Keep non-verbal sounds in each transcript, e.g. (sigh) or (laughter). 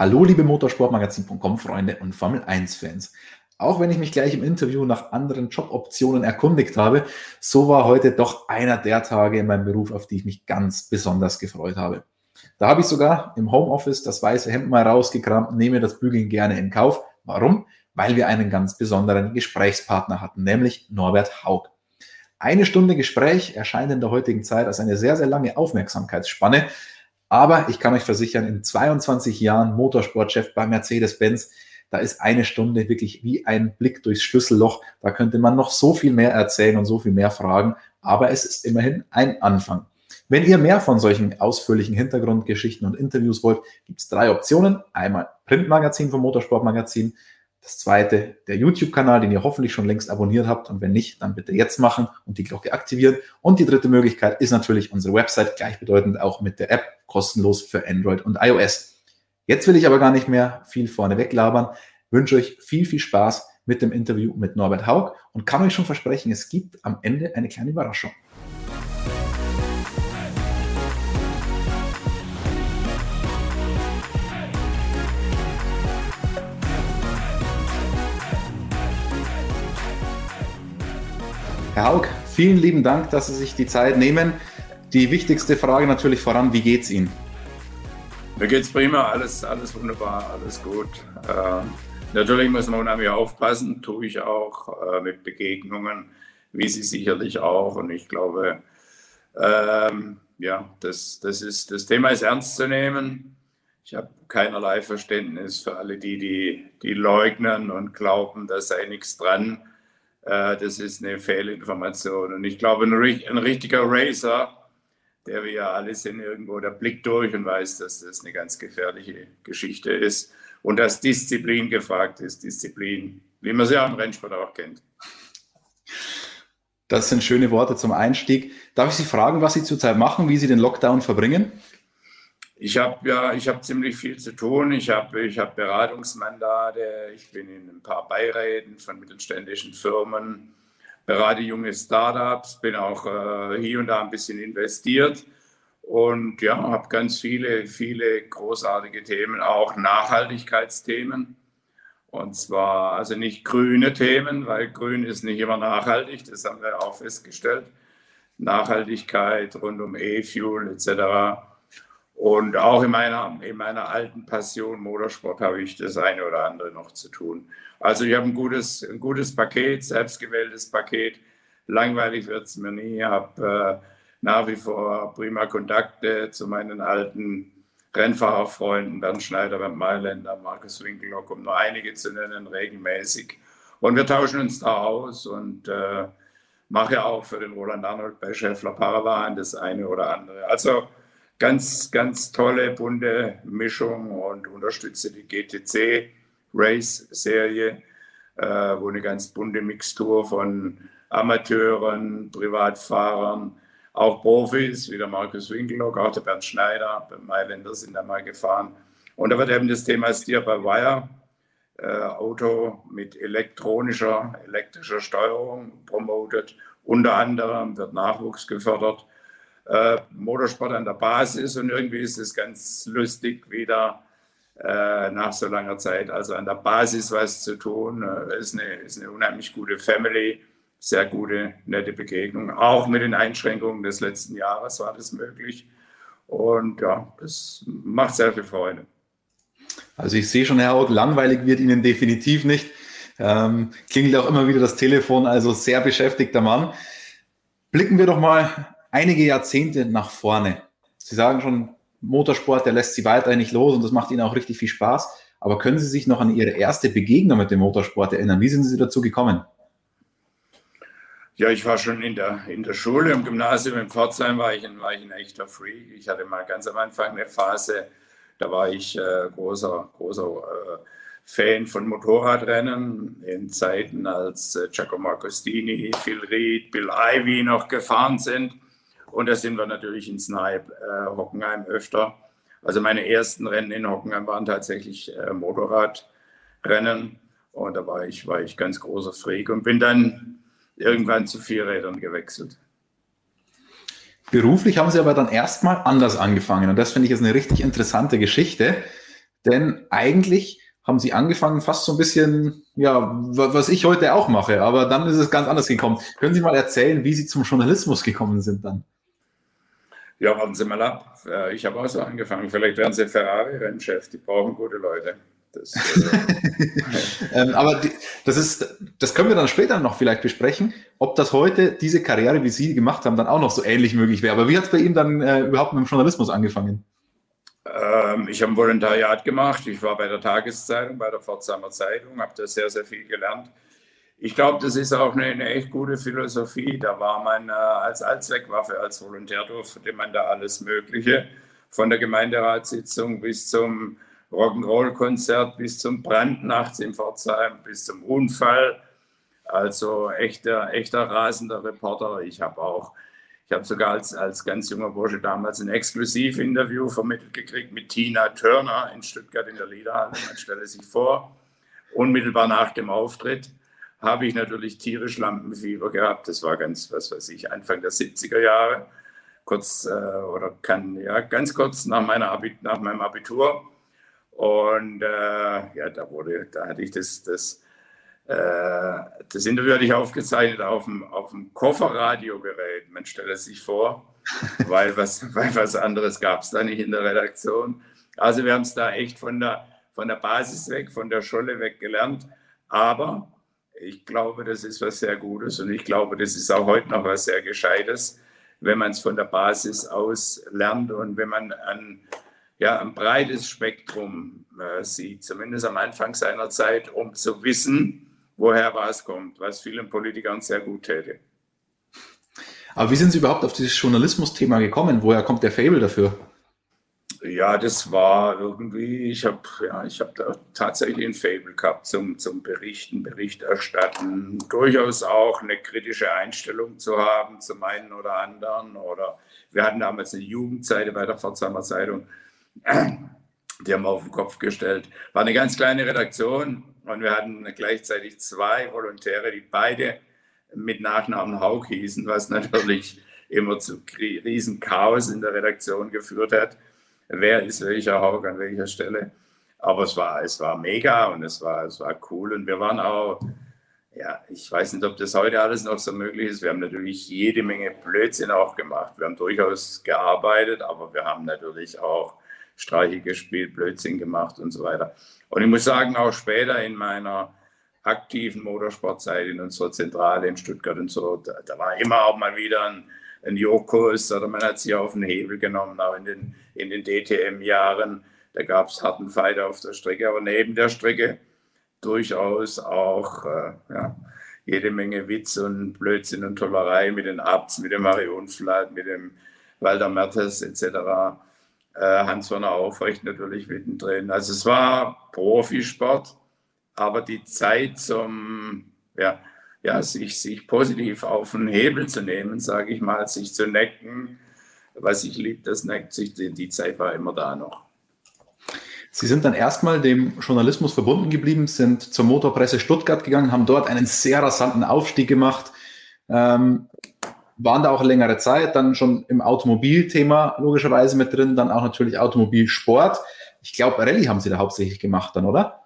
Hallo, liebe Motorsportmagazin.com Freunde und Formel 1 Fans. Auch wenn ich mich gleich im Interview nach anderen Joboptionen erkundigt habe, so war heute doch einer der Tage in meinem Beruf, auf die ich mich ganz besonders gefreut habe. Da habe ich sogar im Homeoffice das weiße Hemd mal rausgekramt, nehme das Bügeln gerne in Kauf. Warum? Weil wir einen ganz besonderen Gesprächspartner hatten, nämlich Norbert Haug. Eine Stunde Gespräch erscheint in der heutigen Zeit als eine sehr, sehr lange Aufmerksamkeitsspanne. Aber ich kann euch versichern, in 22 Jahren Motorsportchef bei Mercedes-Benz, da ist eine Stunde wirklich wie ein Blick durchs Schlüsselloch. Da könnte man noch so viel mehr erzählen und so viel mehr fragen. Aber es ist immerhin ein Anfang. Wenn ihr mehr von solchen ausführlichen Hintergrundgeschichten und Interviews wollt, gibt es drei Optionen. Einmal Printmagazin vom Motorsportmagazin, das zweite, der YouTube-Kanal, den ihr hoffentlich schon längst abonniert habt. Und wenn nicht, dann bitte jetzt machen und die Glocke aktivieren. Und die dritte Möglichkeit ist natürlich unsere Website, gleichbedeutend auch mit der App, kostenlos für Android und iOS. Jetzt will ich aber gar nicht mehr viel vorne weglabern. Wünsche euch viel, viel Spaß mit dem Interview mit Norbert Haug und kann euch schon versprechen, es gibt am Ende eine kleine Überraschung. Herr Haug, vielen lieben Dank, dass Sie sich die Zeit nehmen. Die wichtigste Frage natürlich voran, wie geht's Ihnen? Mir geht's prima, alles, alles wunderbar, alles gut. Äh, natürlich muss man unheimlich aufpassen, tue ich auch äh, mit Begegnungen, wie Sie sicherlich auch. Und ich glaube, ähm, ja, das, das, ist, das Thema ist ernst zu nehmen. Ich habe keinerlei Verständnis für alle die, die, die leugnen und glauben, da sei nichts dran. Äh, das ist eine Fehlinformation. Und ich glaube, ein, ein richtiger Racer, der wir ja alle sind, irgendwo der Blick durch und weiß, dass das eine ganz gefährliche Geschichte ist und dass Disziplin gefragt ist. Disziplin, wie man sie ja im Rennsport auch kennt. Das sind schöne Worte zum Einstieg. Darf ich Sie fragen, was Sie zurzeit machen, wie Sie den Lockdown verbringen? Ich habe ja, ich habe ziemlich viel zu tun. Ich habe, ich habe Beratungsmandate. Ich bin in ein paar Beiräten von mittelständischen Firmen, berate junge Startups, bin auch äh, hier und da ein bisschen investiert und ja, habe ganz viele, viele großartige Themen, auch Nachhaltigkeitsthemen. Und zwar also nicht grüne Themen, weil grün ist nicht immer nachhaltig, das haben wir auch festgestellt. Nachhaltigkeit rund um E-Fuel etc und auch in meiner, in meiner alten Passion Motorsport habe ich das eine oder andere noch zu tun. Also ich habe ein gutes, ein gutes Paket, selbstgewähltes Paket. Langweilig wird es mir nie. Ich habe äh, nach wie vor prima Kontakte zu meinen alten Rennfahrerfreunden, Bernd Schneider, Bernd Mailänder, Markus Winkelhock, um nur einige zu nennen, regelmäßig. Und wir tauschen uns da aus und äh, mache auch für den Roland Arnold bei Schäffler Paravan das eine oder andere. Also ganz, ganz tolle, bunte Mischung und unterstütze die GTC Race Serie, äh, wo eine ganz bunte Mixtur von Amateuren, Privatfahrern, auch Profis, wie der Markus Winkelhock, auch der Bernd Schneider, beim Mailänder sind da mal gefahren. Und da wird eben das Thema Steer by Wire, äh, Auto mit elektronischer, elektrischer Steuerung promotet. Unter anderem wird Nachwuchs gefördert äh, Motorsport an der Basis und irgendwie ist es ganz lustig wieder äh, nach so langer Zeit, also an der Basis was zu tun. Äh, ist, eine, ist eine unheimlich gute Family, sehr gute, nette Begegnung. Auch mit den Einschränkungen des letzten Jahres war das möglich. Und ja, das macht sehr viel Freude. Also ich sehe schon, Herr Haug, langweilig wird Ihnen definitiv nicht. Ähm, klingelt auch immer wieder das Telefon, also sehr beschäftigter Mann. Blicken wir doch mal einige Jahrzehnte nach vorne. Sie sagen schon, Motorsport, der lässt Sie weiterhin nicht los und das macht Ihnen auch richtig viel Spaß. Aber können Sie sich noch an Ihre erste Begegnung mit dem Motorsport erinnern? Wie sind Sie dazu gekommen? Ja, ich war schon in der, in der Schule, im Gymnasium in Pforzheim war ich, ein, war ich ein echter Freak. Ich hatte mal ganz am Anfang eine Phase, da war ich äh, großer, großer äh, Fan von Motorradrennen in Zeiten, als äh, Giacomo Agostini, Phil Reed, Bill Ivy noch gefahren sind. Und da sind wir natürlich ins nahe äh, Hockenheim öfter. Also meine ersten Rennen in Hockenheim waren tatsächlich äh, Motorradrennen. Und da war ich, war ich ganz großer Freak und bin dann irgendwann zu Vierrädern gewechselt. Beruflich haben Sie aber dann erstmal anders angefangen. Und das finde ich ist eine richtig interessante Geschichte. Denn eigentlich haben Sie angefangen, fast so ein bisschen, ja, was ich heute auch mache, aber dann ist es ganz anders gekommen. Können Sie mal erzählen, wie Sie zum Journalismus gekommen sind dann? Ja, warten Sie mal ab. Äh, ich habe auch so angefangen. Vielleicht werden Sie Ferrari-Rennchef. Die brauchen gute Leute. Das, (laughs) äh, ähm, aber die, das ist, das können wir dann später noch vielleicht besprechen, ob das heute diese Karriere, wie Sie gemacht haben, dann auch noch so ähnlich möglich wäre. Aber wie hat es bei Ihnen dann äh, überhaupt mit dem Journalismus angefangen? Ähm, ich habe ein Volontariat gemacht. Ich war bei der Tageszeitung, bei der Pforzheimer Zeitung, habe da sehr, sehr viel gelernt ich glaube, das ist auch eine, eine, echt gute Philosophie. Da war man äh, als Allzweckwaffe, als Volontär durfte man da alles Mögliche, von der Gemeinderatssitzung bis zum Rock'n'Roll-Konzert, bis zum Brand nachts in Pforzheim, bis zum Unfall. Also echter, echter rasender Reporter. Ich habe auch, ich habe sogar als, als ganz junger Bursche damals ein Exklusivinterview vermittelt gekriegt mit Tina Turner in Stuttgart in der Liederhalle. Man stelle sich vor, unmittelbar nach dem Auftritt habe ich natürlich tierisch Lampenfieber gehabt. Das war ganz, was weiß ich, Anfang der 70er Jahre, kurz äh, oder kann, ja, ganz kurz nach, meiner Abit nach meinem Abitur. Und äh, ja, da wurde, da hatte ich das, das, äh, das Interview hatte ich aufgezeichnet auf dem, auf dem Kofferradiogerät. Man stelle sich vor, (laughs) weil was, weil was anderes gab es da nicht in der Redaktion. Also wir haben es da echt von der, von der Basis weg, von der Scholle weg gelernt. Aber ich glaube, das ist was sehr Gutes und ich glaube, das ist auch heute noch was sehr Gescheites, wenn man es von der Basis aus lernt und wenn man ein, ja, ein breites Spektrum äh, sieht, zumindest am Anfang seiner Zeit, um zu wissen, woher was kommt, was vielen Politikern sehr gut täte. Aber wie sind Sie überhaupt auf dieses Journalismus-Thema gekommen? Woher kommt der Fable dafür? Ja, das war irgendwie, ich habe ja, hab da tatsächlich ein Fable gehabt zum, zum Berichten, Berichterstatten, durchaus auch eine kritische Einstellung zu haben zum einen oder anderen. Oder wir hatten damals eine Jugendseite bei der Pforzheimer Zeitung, (clears throat) die haben wir auf den Kopf gestellt. War eine ganz kleine Redaktion und wir hatten gleichzeitig zwei Volontäre, die beide mit Nachnamen Haug hießen, was natürlich immer zu riesen Chaos in der Redaktion geführt hat wer ist welcher Haug an welcher Stelle. Aber es war, es war mega und es war, es war cool. Und wir waren auch, ja, ich weiß nicht, ob das heute alles noch so möglich ist. Wir haben natürlich jede Menge Blödsinn auch gemacht. Wir haben durchaus gearbeitet, aber wir haben natürlich auch Streiche gespielt, Blödsinn gemacht und so weiter. Und ich muss sagen, auch später in meiner aktiven Motorsportzeit in unserer Zentrale in Stuttgart und so, da, da war immer auch mal wieder ein, ein Jokos oder man hat sich auf den Hebel genommen, auch in den, in den DTM-Jahren. Da gab es harten Fight auf der Strecke, aber neben der Strecke durchaus auch äh, ja, jede Menge Witz und Blödsinn und Tollerei mit den Abts, mit dem Marion Flatt, mit dem Walter Mertes etc. Äh, Hans Werner Aufrecht natürlich mittendrin. Also es war Profisport, aber die Zeit zum, ja, ja, sich, sich positiv auf den Hebel zu nehmen, sage ich mal, sich zu necken. Was ich liebe, das neckt sich, die, Zeit war immer da noch. Sie sind dann erstmal dem Journalismus verbunden geblieben, sind zur Motorpresse Stuttgart gegangen, haben dort einen sehr rasanten Aufstieg gemacht, ähm, waren da auch längere Zeit, dann schon im Automobilthema logischerweise mit drin, dann auch natürlich Automobilsport. Ich glaube, Rallye haben Sie da hauptsächlich gemacht dann, oder?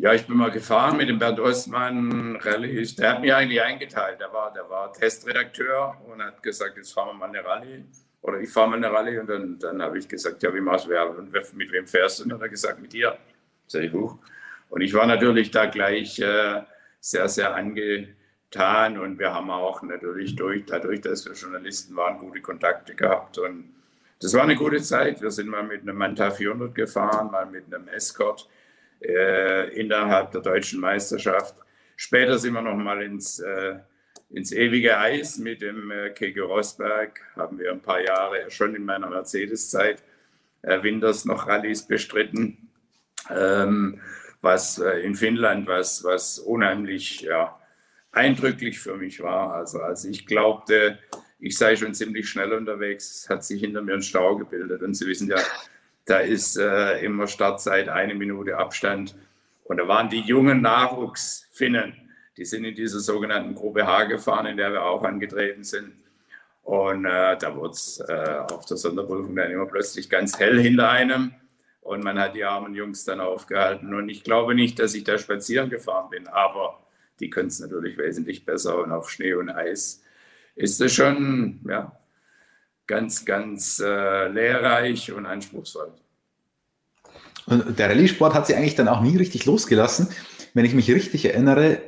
Ja, ich bin mal gefahren mit dem Bernd Ostmann Rallye. Der hat mir eigentlich eingeteilt. Der war, der war Testredakteur und hat gesagt, jetzt fahren wir mal eine Rallye. Oder ich fahre mal eine Rallye. Und dann, dann habe ich gesagt, ja, wie machst du? Und mit wem fährst du? Und dann hat er gesagt, mit dir. Sag hoch. Und ich war natürlich da gleich äh, sehr, sehr angetan. Und wir haben auch natürlich durch, dadurch, dass wir Journalisten waren, gute Kontakte gehabt. Und das war eine gute Zeit. Wir sind mal mit einem Manta 400 gefahren, mal mit einem Escort äh, innerhalb der deutschen Meisterschaft. Später sind wir nochmal ins, äh, ins ewige Eis mit dem äh, Keke Rosberg. Haben wir ein paar Jahre schon in meiner Mercedes-Zeit äh, Winters noch Rallyes bestritten. Ähm, was äh, in Finnland, was, was unheimlich ja, eindrücklich für mich war. Also als ich glaubte, ich sei schon ziemlich schnell unterwegs, hat sich hinter mir ein Stau gebildet. Und Sie wissen ja, da ist äh, immer Startzeit eine Minute Abstand. Und da waren die jungen Nachwuchsfinnen, die sind in dieser sogenannten Gruppe H gefahren, in der wir auch angetreten sind. Und äh, da wurde es äh, auf der Sonderprüfung dann immer plötzlich ganz hell hinter einem. und man hat die armen Jungs dann aufgehalten. Und ich glaube nicht, dass ich da spazieren gefahren bin, aber die können es natürlich wesentlich besser und auf Schnee und Eis ist es schon ja, ganz, ganz äh, lehrreich und anspruchsvoll. Und der Rallye-Sport hat sie eigentlich dann auch nie richtig losgelassen. Wenn ich mich richtig erinnere,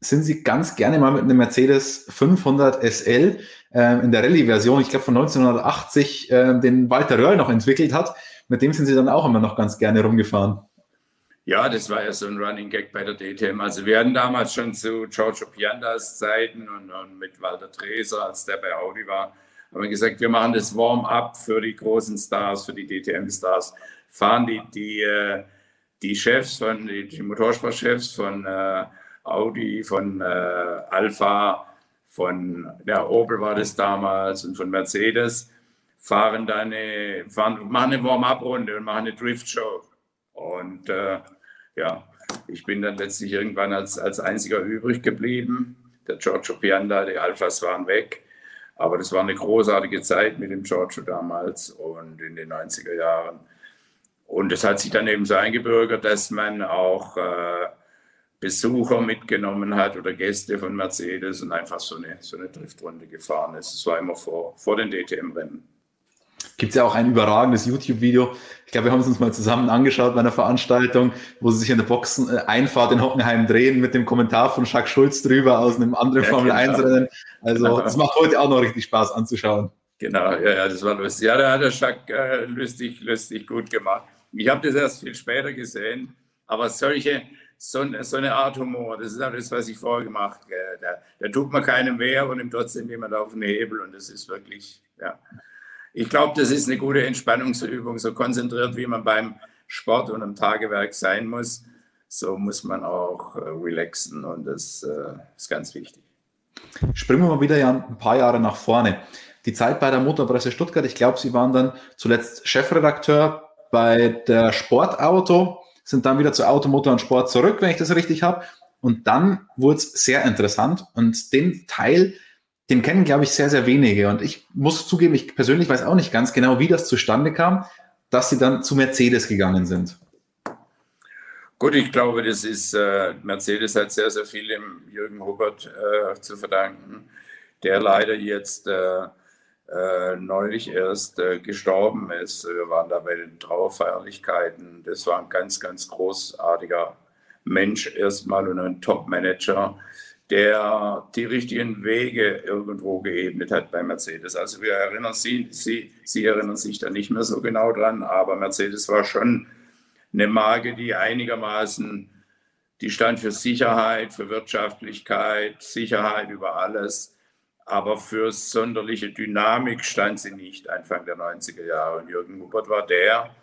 sind sie ganz gerne mal mit einem Mercedes 500 SL äh, in der Rallye-Version, ich glaube von 1980, äh, den Walter Röhrl noch entwickelt hat. Mit dem sind sie dann auch immer noch ganz gerne rumgefahren. Ja, das war ja so ein Running Gag bei der DTM. Also wir hatten damals schon zu Giorgio Piandas Zeiten und, und mit Walter Treser, als der bei Audi war, haben wir gesagt, wir machen das Warm-up für die großen Stars, für die DTM-Stars. Fahren die, die, äh, die Chefs von, die, Motorsportchefs von äh, Audi, von äh, Alpha, von der Opel war das damals und von Mercedes, fahren dann fahren, machen eine Warm-up-Runde und machen eine Drift-Show. Und äh, ja, ich bin dann letztlich irgendwann als, als einziger übrig geblieben. Der Giorgio Pianda, die Alphas waren weg. Aber das war eine großartige Zeit mit dem Giorgio damals und in den 90er Jahren. Und es hat sich dann eben so eingebürgert, dass man auch äh, Besucher mitgenommen hat oder Gäste von Mercedes und einfach so eine, so eine Driftrunde gefahren ist. Das war immer vor, vor den DTM-Rennen gibt es ja auch ein überragendes YouTube-Video. Ich glaube, wir haben es uns mal zusammen angeschaut bei einer Veranstaltung, wo sie sich in der Boxeneinfahrt in Hockenheim drehen mit dem Kommentar von Jacques Schulz drüber aus einem anderen ja, Formel 1-Rennen. Also genau. das macht heute auch noch richtig Spaß anzuschauen. Genau, ja, ja das war lustig. Ja, da hat der Jacques äh, lustig, lustig gut gemacht. Ich habe das erst viel später gesehen, aber solche, so, so, eine Art Humor, das ist das, was ich vorher gemacht habe. Da, da tut man keinem weh und nimmt trotzdem jemand auf den Hebel und das ist wirklich, ja ich glaube, das ist eine gute Entspannungsübung. So konzentriert, wie man beim Sport und im Tagewerk sein muss, so muss man auch äh, relaxen und das äh, ist ganz wichtig. Springen wir mal wieder ein paar Jahre nach vorne. Die Zeit bei der Motorpresse Stuttgart, ich glaube, Sie waren dann zuletzt Chefredakteur bei der Sportauto, sind dann wieder zu Automotor und Sport zurück, wenn ich das richtig habe. Und dann wurde es sehr interessant und den Teil den kennen, glaube ich, sehr, sehr wenige. Und ich muss zugeben, ich persönlich weiß auch nicht ganz genau, wie das zustande kam, dass sie dann zu Mercedes gegangen sind. Gut, ich glaube, das ist, äh, Mercedes hat sehr, sehr viel dem Jürgen Hubbert äh, zu verdanken, der leider jetzt äh, äh neulich erst äh, gestorben ist. Wir waren da bei den Trauerfeierlichkeiten. Das war ein ganz, ganz großartiger Mensch erstmal und ein Top-Manager der die richtigen Wege irgendwo geebnet hat bei Mercedes. Also wir erinnern Sie, Sie, Sie erinnern sich da nicht mehr so genau dran, aber Mercedes war schon eine Marke, die einigermaßen, die stand für Sicherheit, für Wirtschaftlichkeit, Sicherheit über alles, aber für sonderliche Dynamik stand sie nicht Anfang der 90er Jahre. Und Jürgen Hubbert war der,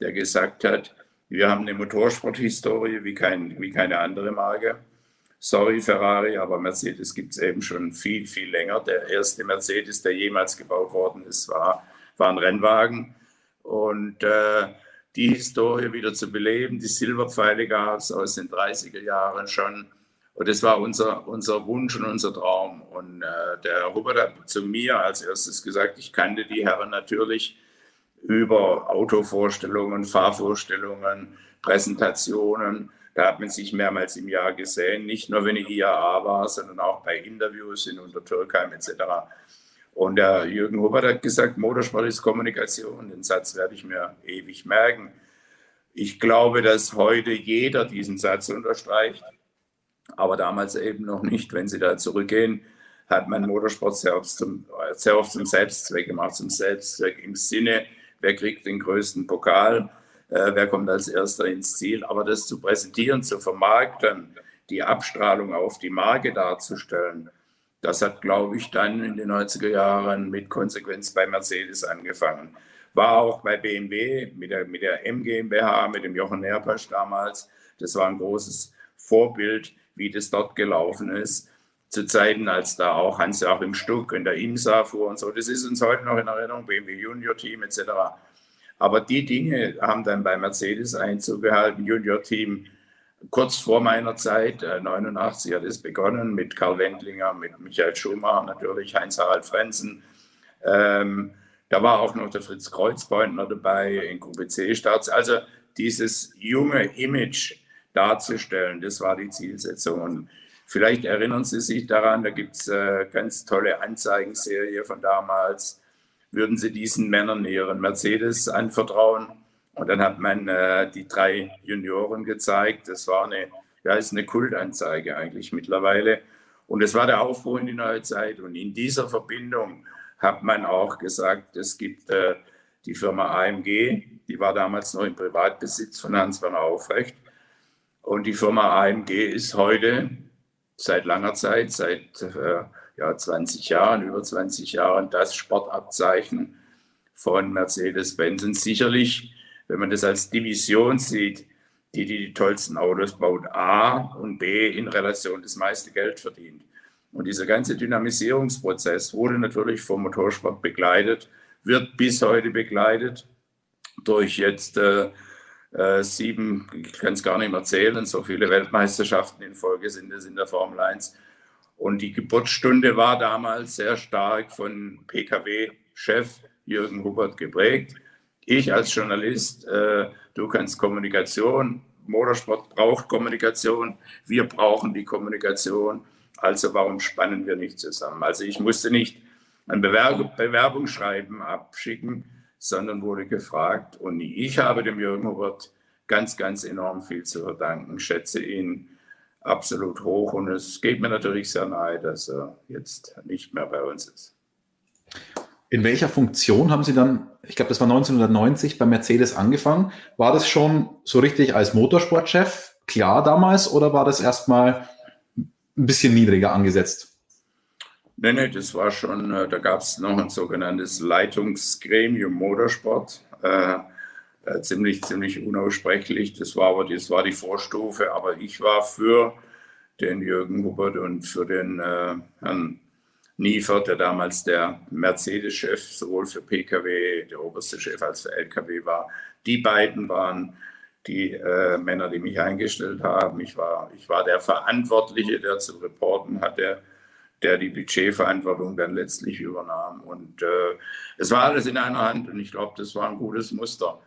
der gesagt hat, wir haben eine Motorsporthistorie wie, kein, wie keine andere Marke sorry Ferrari, aber Mercedes gibt es eben schon viel, viel länger. Der erste Mercedes, der jemals gebaut worden ist, war, war ein Rennwagen. Und äh, die Historie wieder zu beleben, die Silberpfeile gab es aus den 30er Jahren schon. Und das war unser, unser Wunsch und unser Traum. Und äh, der Hubert hat zu mir als erstes gesagt, ich kannte die Herren natürlich über Autovorstellungen, Fahrvorstellungen, Präsentationen da hat man sich mehrmals im Jahr gesehen, nicht nur wenn ich IAA war, sondern auch bei Interviews in Untertürkheim etc. Und der Jürgen Hubbard hat gesagt, Motorsport ist Kommunikation. Den Satz werde ich mir ewig merken. Ich glaube, dass heute jeder diesen Satz unterstreicht, aber damals eben noch nicht. Wenn Sie da zurückgehen, hat man Motorsport sehr oft zum, sehr oft zum Selbstzweck gemacht, zum Selbstzweck im Sinne, wer kriegt den größten Pokal äh, wer kommt als erster ins Ziel. Aber das zu präsentieren, zu vermarkten, die Abstrahlung auf die Marke darzustellen, das hat, glaube ich, dann in den 90er Jahren mit Konsequenz bei Mercedes angefangen. War auch bei BMW mit der, mit der M mit dem Jochen Nerpasch damals. Das war ein großes Vorbild, wie das dort gelaufen ist. Zu Zeiten, als da auch Hans-Joachim Stuck in der IMSA fuhr und so. Das ist uns heute noch in Erinnerung, BMW Junior Team etc. Aber die Dinge haben dann bei Mercedes Einzug gehalten. Junior-Team kurz vor meiner Zeit, äh, 89 hat es begonnen mit Karl Wendlinger, mit Michael Schumacher, natürlich Heinz-Harald Frenzen. Ähm, da war auch noch der Fritz Kreuzbeutner dabei in QPC-Starts. Also dieses junge Image darzustellen. Das war die Zielsetzung. Und vielleicht erinnern Sie sich daran, da gibt es äh, ganz tolle Anzeigenserie von damals. Würden Sie diesen Männern ihren Mercedes anvertrauen? Und dann hat man äh, die drei Junioren gezeigt. Das war eine, ja, ist eine Kultanzeige eigentlich mittlerweile. Und es war der Aufbruch in die neue Zeit. Und in dieser Verbindung hat man auch gesagt, es gibt äh, die Firma AMG, die war damals noch im Privatbesitz von Hans-Werner Aufrecht. Und die Firma AMG ist heute seit langer Zeit, seit äh, ja, 20 Jahren, über 20 Jahren, das Sportabzeichen von Mercedes-Benz. Und sicherlich, wenn man das als Division sieht, die, die die tollsten Autos baut, A und B in Relation das meiste Geld verdient. Und dieser ganze Dynamisierungsprozess wurde natürlich vom Motorsport begleitet, wird bis heute begleitet durch jetzt äh, äh, sieben, ich kann es gar nicht mehr zählen, so viele Weltmeisterschaften in Folge sind es in der Formel 1. Und die Geburtsstunde war damals sehr stark von PKW-Chef Jürgen Hubert geprägt. Ich als Journalist, äh, du kannst Kommunikation, Motorsport braucht Kommunikation, wir brauchen die Kommunikation. Also warum spannen wir nicht zusammen? Also ich musste nicht ein Bewerbung, Bewerbungsschreiben abschicken, sondern wurde gefragt. Und ich habe dem Jürgen Hubert ganz, ganz enorm viel zu verdanken, schätze ihn absolut hoch. Und es geht mir natürlich sehr nahe, dass er jetzt nicht mehr bei uns ist. In welcher Funktion haben Sie dann, ich glaube, das war 1990 bei Mercedes angefangen, war das schon so richtig als Motorsportchef klar damals oder war das erstmal ein bisschen niedriger angesetzt? Nee, nee, das war schon, äh, da gab es noch ein sogenanntes Leitungsgremium Motorsport. Äh, äh, ziemlich, ziemlich unaussprechlich. Das war aber das war die Vorstufe. Aber ich war für den Jürgen Hubbert und für den äh, Herrn Niefert, der damals der Mercedes-Chef sowohl für Pkw, der oberste Chef, als für Lkw war. Die beiden waren die äh, Männer, die mich eingestellt haben. Ich war, ich war der Verantwortliche, der zu reporten hatte der die Budgetverantwortung dann letztlich übernahm. Und äh, es war alles in einer Hand und ich glaube, das war ein gutes Muster.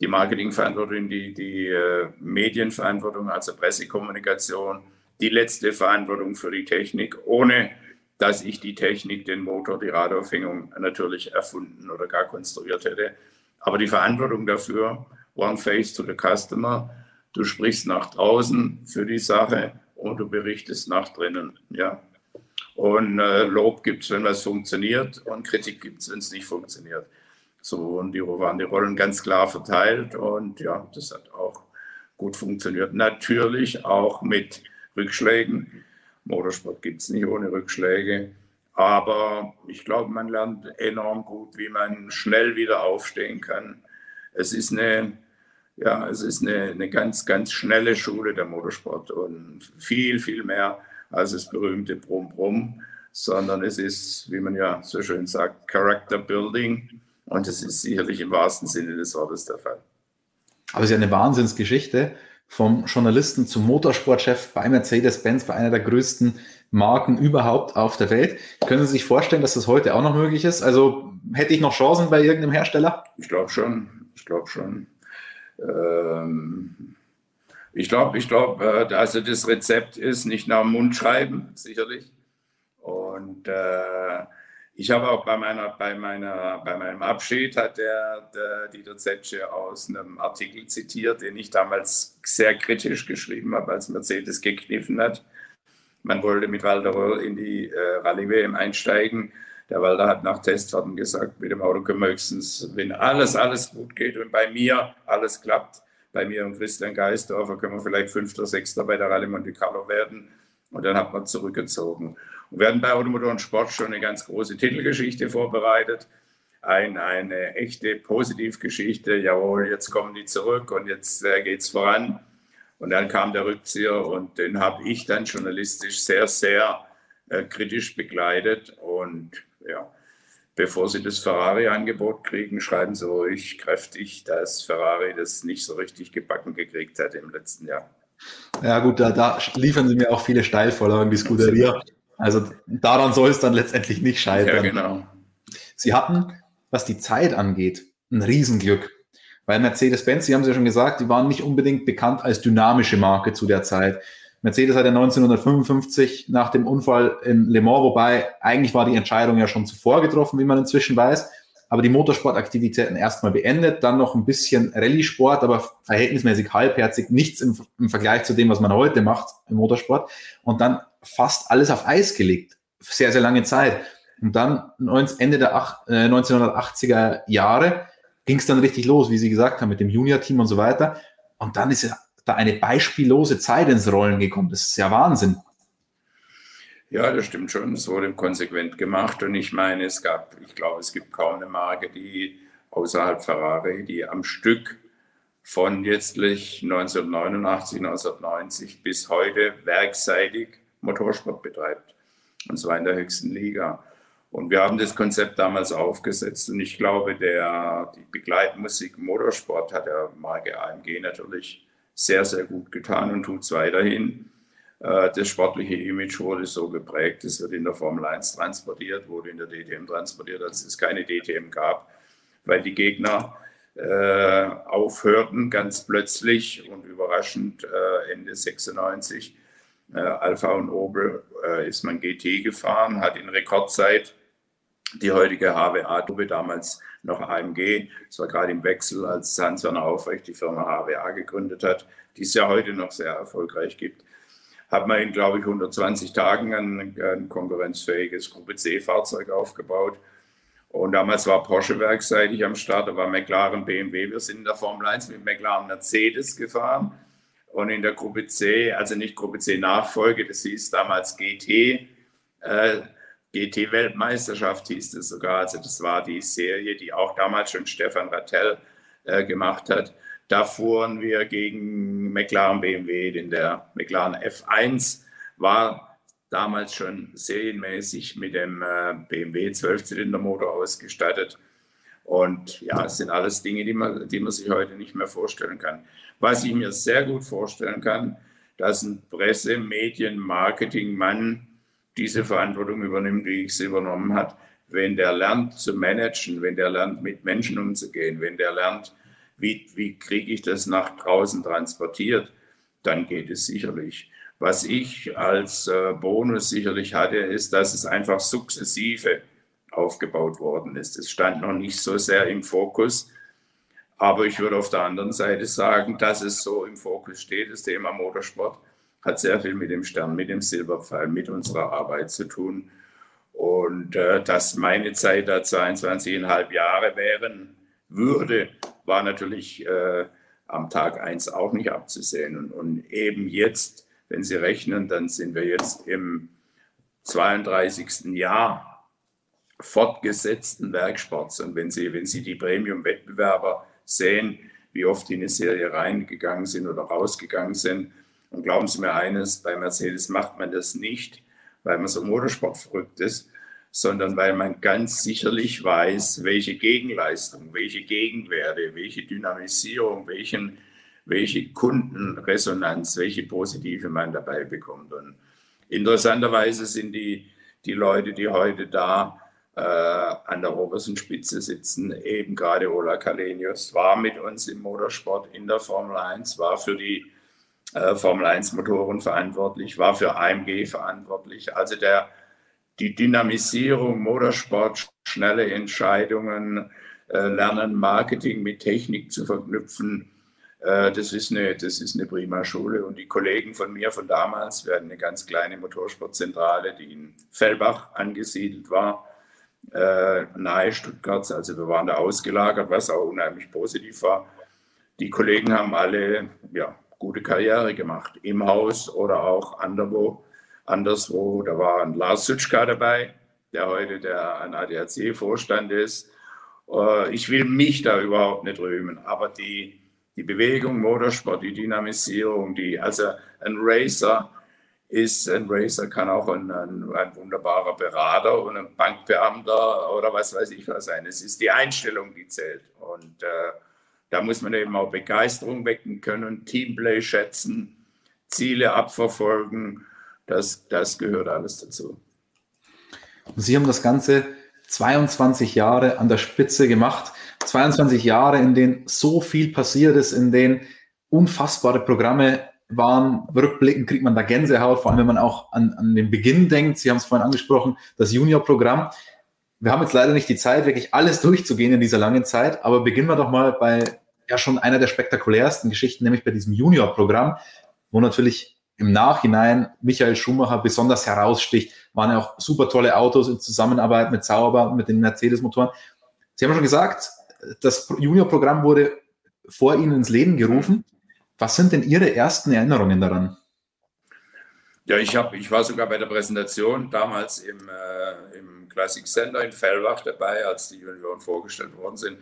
Die Marketingverantwortung, die, die äh, Medienverantwortung, also Pressekommunikation, die letzte Verantwortung für die Technik, ohne dass ich die Technik, den Motor, die Radaufhängung natürlich erfunden oder gar konstruiert hätte. Aber die Verantwortung dafür, One Face to the Customer, du sprichst nach draußen für die Sache und du berichtest nach drinnen. Ja, und äh, Lob gibt es, wenn was funktioniert, und Kritik gibt es, wenn es nicht funktioniert. So, und die waren die Rollen ganz klar verteilt und ja, das hat auch gut funktioniert. Natürlich auch mit Rückschlägen. Motorsport gibt es nicht ohne Rückschläge. Aber ich glaube, man lernt enorm gut, wie man schnell wieder aufstehen kann. Es ist eine, ja, es ist eine, eine ganz, ganz schnelle Schule der Motorsport und viel, viel mehr als das berühmte Brumm Brumm, sondern es ist, wie man ja so schön sagt, Character Building und es ist sicherlich im wahrsten Sinne des Wortes der Fall. Aber es ist ja eine Wahnsinnsgeschichte vom Journalisten zum Motorsportchef bei Mercedes-Benz, bei einer der größten Marken überhaupt auf der Welt. Können Sie sich vorstellen, dass das heute auch noch möglich ist? Also hätte ich noch Chancen bei irgendeinem Hersteller? Ich glaube schon. Ich glaube schon. Ähm, ich glaube, ich glaube, äh, also das Rezept ist nicht nach dem Mund schreiben, sicherlich. Und äh, ich habe auch bei meiner, bei meiner, bei meinem Abschied hat der, der Dieter Zetsche aus einem Artikel zitiert, den ich damals sehr kritisch geschrieben habe, als Mercedes gekniffen hat. Man wollte mit Walter Röll in die äh, Rallye-WM einsteigen. Der Walter hat nach Testfahrten gesagt, mit dem Auto können wir höchstens, wenn alles, alles gut geht und bei mir alles klappt, bei mir und Christian Geisdorfer können wir vielleicht Fünfter, Sechster bei der Rallye Monte Carlo werden. Und dann hat man zurückgezogen. Und wir hatten bei Automotor und Sport schon eine ganz große Titelgeschichte vorbereitet. Ein, eine echte Positivgeschichte. Jawohl, jetzt kommen die zurück und jetzt äh, geht es voran. Und dann kam der Rückzieher und den habe ich dann journalistisch sehr, sehr äh, kritisch begleitet. Und ja, bevor sie das Ferrari-Angebot kriegen, schreiben sie ruhig kräftig, dass Ferrari das nicht so richtig gebacken gekriegt hat im letzten Jahr. Ja gut, da, da liefern sie mir auch viele Steilvorlagen, die Scuderia. Also daran soll es dann letztendlich nicht scheitern. Ja, genau. Sie hatten, was die Zeit angeht, ein Riesenglück. Weil Mercedes-Benz, Sie haben es ja schon gesagt, die waren nicht unbedingt bekannt als dynamische Marke zu der Zeit. Mercedes hat ja 1955 nach dem Unfall in Le Mans, wobei eigentlich war die Entscheidung ja schon zuvor getroffen, wie man inzwischen weiß, aber die Motorsportaktivitäten erstmal beendet, dann noch ein bisschen Rallye-Sport, aber verhältnismäßig halbherzig, nichts im, im Vergleich zu dem, was man heute macht im Motorsport und dann fast alles auf Eis gelegt. Sehr, sehr lange Zeit. Und dann Ende der 1980er äh, Jahre ging es dann richtig los, wie Sie gesagt haben, mit dem Junior-Team und so weiter. Und dann ist da eine beispiellose Zeit ins Rollen gekommen. Das ist ja Wahnsinn. Ja, das stimmt schon. Es wurde konsequent gemacht. Und ich meine, es gab, ich glaube, es gibt kaum eine Marke, die außerhalb Ferrari, die am Stück von letztlich 1989, 1990 bis heute werkseitig Motorsport betreibt. Und zwar in der höchsten Liga. Und wir haben das Konzept damals aufgesetzt und ich glaube, der, die Begleitmusik Motorsport hat der Marke AMG natürlich sehr, sehr gut getan und tut es weiterhin. Äh, das sportliche Image wurde so geprägt, es wird in der Formel 1 transportiert, wurde in der DTM transportiert, als es keine DTM gab, weil die Gegner äh, aufhörten ganz plötzlich und überraschend äh, Ende 96. Äh, Alpha und Opel äh, ist man GT gefahren, hat in Rekordzeit die heutige HWA-Truppe, damals noch AMG, es war gerade im Wechsel, als Hans-Werner Aufrecht die Firma HWA gegründet hat, die es ja heute noch sehr erfolgreich gibt, hat man in, glaube ich, 120 Tagen ein, ein konkurrenzfähiges Gruppe C-Fahrzeug aufgebaut. Und damals war Porsche werkseitig am Start, da war McLaren, BMW. Wir sind in der Formel 1 mit McLaren Mercedes gefahren. Und in der Gruppe C, also nicht Gruppe C Nachfolge, das hieß damals GT, äh, GT-Weltmeisterschaft hieß es sogar. Also das war die Serie, die auch damals schon Stefan Rattel äh, gemacht hat. Da fuhren wir gegen McLaren BMW, denn der McLaren F1 war damals schon serienmäßig mit dem äh, BMW 12-Zylinder-Motor ausgestattet. Und ja, es sind alles Dinge, die man, die man sich heute nicht mehr vorstellen kann. Was ich mir sehr gut vorstellen kann, dass ein Presse-, Medien-, Marketing-Mann diese Verantwortung übernimmt, wie ich sie übernommen habe, wenn der lernt zu managen, wenn der lernt, mit Menschen umzugehen, wenn der lernt, wie, wie kriege ich das nach draußen transportiert, dann geht es sicherlich. Was ich als äh, Bonus sicherlich hatte, ist, dass es einfach sukzessive aufgebaut worden ist. Es stand noch nicht so sehr im Fokus. Aber ich würde auf der anderen Seite sagen, dass es so im Fokus steht, das Thema Motorsport hat sehr viel mit dem Stern, mit dem Silberpfeil, mit unserer Arbeit zu tun. Und äh, dass meine Zeit da 22,5 Jahre wären würde, war natürlich äh, am Tag 1 auch nicht abzusehen. Und, und, eben jetzt, wenn Sie rechnen, dann sind wir jetzt im 32. Jahr fortgesetzten Werksports. Und wenn Sie, wenn Sie die Premium-Wettbewerber sehen, wie oft die in eine Serie reingegangen sind oder rausgegangen sind, und glauben Sie mir eines, bei Mercedes macht man das nicht, weil man so Motorsport verrückt ist, sondern weil man ganz sicherlich weiß, welche Gegenleistung, welche Gegenwerte, welche Dynamisierung, welchen, welche Kundenresonanz, welche positive man dabei bekommt. Und interessanterweise sind die, die Leute, die heute da äh, an der obersten Spitze sitzen, eben gerade Ola Kalenius, war mit uns im Motorsport in der Formel 1, war für die äh, Formel 1 Motoren verantwortlich, war für AMG verantwortlich. Also der, die Dynamisierung, Motorsport, schnelle Entscheidungen, äh, Lernen, Marketing mit Technik zu verknüpfen, äh, das, ist eine, das ist eine prima Schule. Und die Kollegen von mir von damals, wir hatten eine ganz kleine Motorsportzentrale, die in Fellbach angesiedelt war, äh, nahe Stuttgart. Also wir waren da ausgelagert, was auch unheimlich positiv war. Die Kollegen haben alle ja, gute Karriere gemacht, im Haus oder auch anderswo. anderswo. Da war ein Lars Sütschka dabei, der heute der an ADAC-Vorstand ist. Äh, ich will mich da überhaupt nicht rühmen, aber die, die Bewegung, Motorsport, die Dynamisierung, die, also ein Racer ist, ein Racer kann auch ein, ein, ein wunderbarer Berater und ein Bankbeamter oder was weiß ich was sein. Es ist die Einstellung, die zählt. Und äh, da muss man eben auch Begeisterung wecken können, Teamplay schätzen, Ziele abverfolgen. Das, das gehört alles dazu. Und Sie haben das Ganze 22 Jahre an der Spitze gemacht. 22 Jahre, in denen so viel passiert ist, in denen unfassbare Programme waren. Rückblickend kriegt man da Gänsehaut, vor allem wenn man auch an, an den Beginn denkt. Sie haben es vorhin angesprochen, das Junior-Programm. Wir haben jetzt leider nicht die Zeit, wirklich alles durchzugehen in dieser langen Zeit, aber beginnen wir doch mal bei ja schon einer der spektakulärsten Geschichten, nämlich bei diesem Junior-Programm, wo natürlich im Nachhinein Michael Schumacher besonders heraussticht, waren ja auch super tolle Autos in Zusammenarbeit mit Sauber, mit den Mercedes-Motoren. Sie haben schon gesagt, das Junior-Programm wurde vor Ihnen ins Leben gerufen. Was sind denn Ihre ersten Erinnerungen daran? Ja, ich, hab, ich war sogar bei der Präsentation damals im, äh, im Classic Center in Fellbach dabei, als die Junioren vorgestellt worden sind.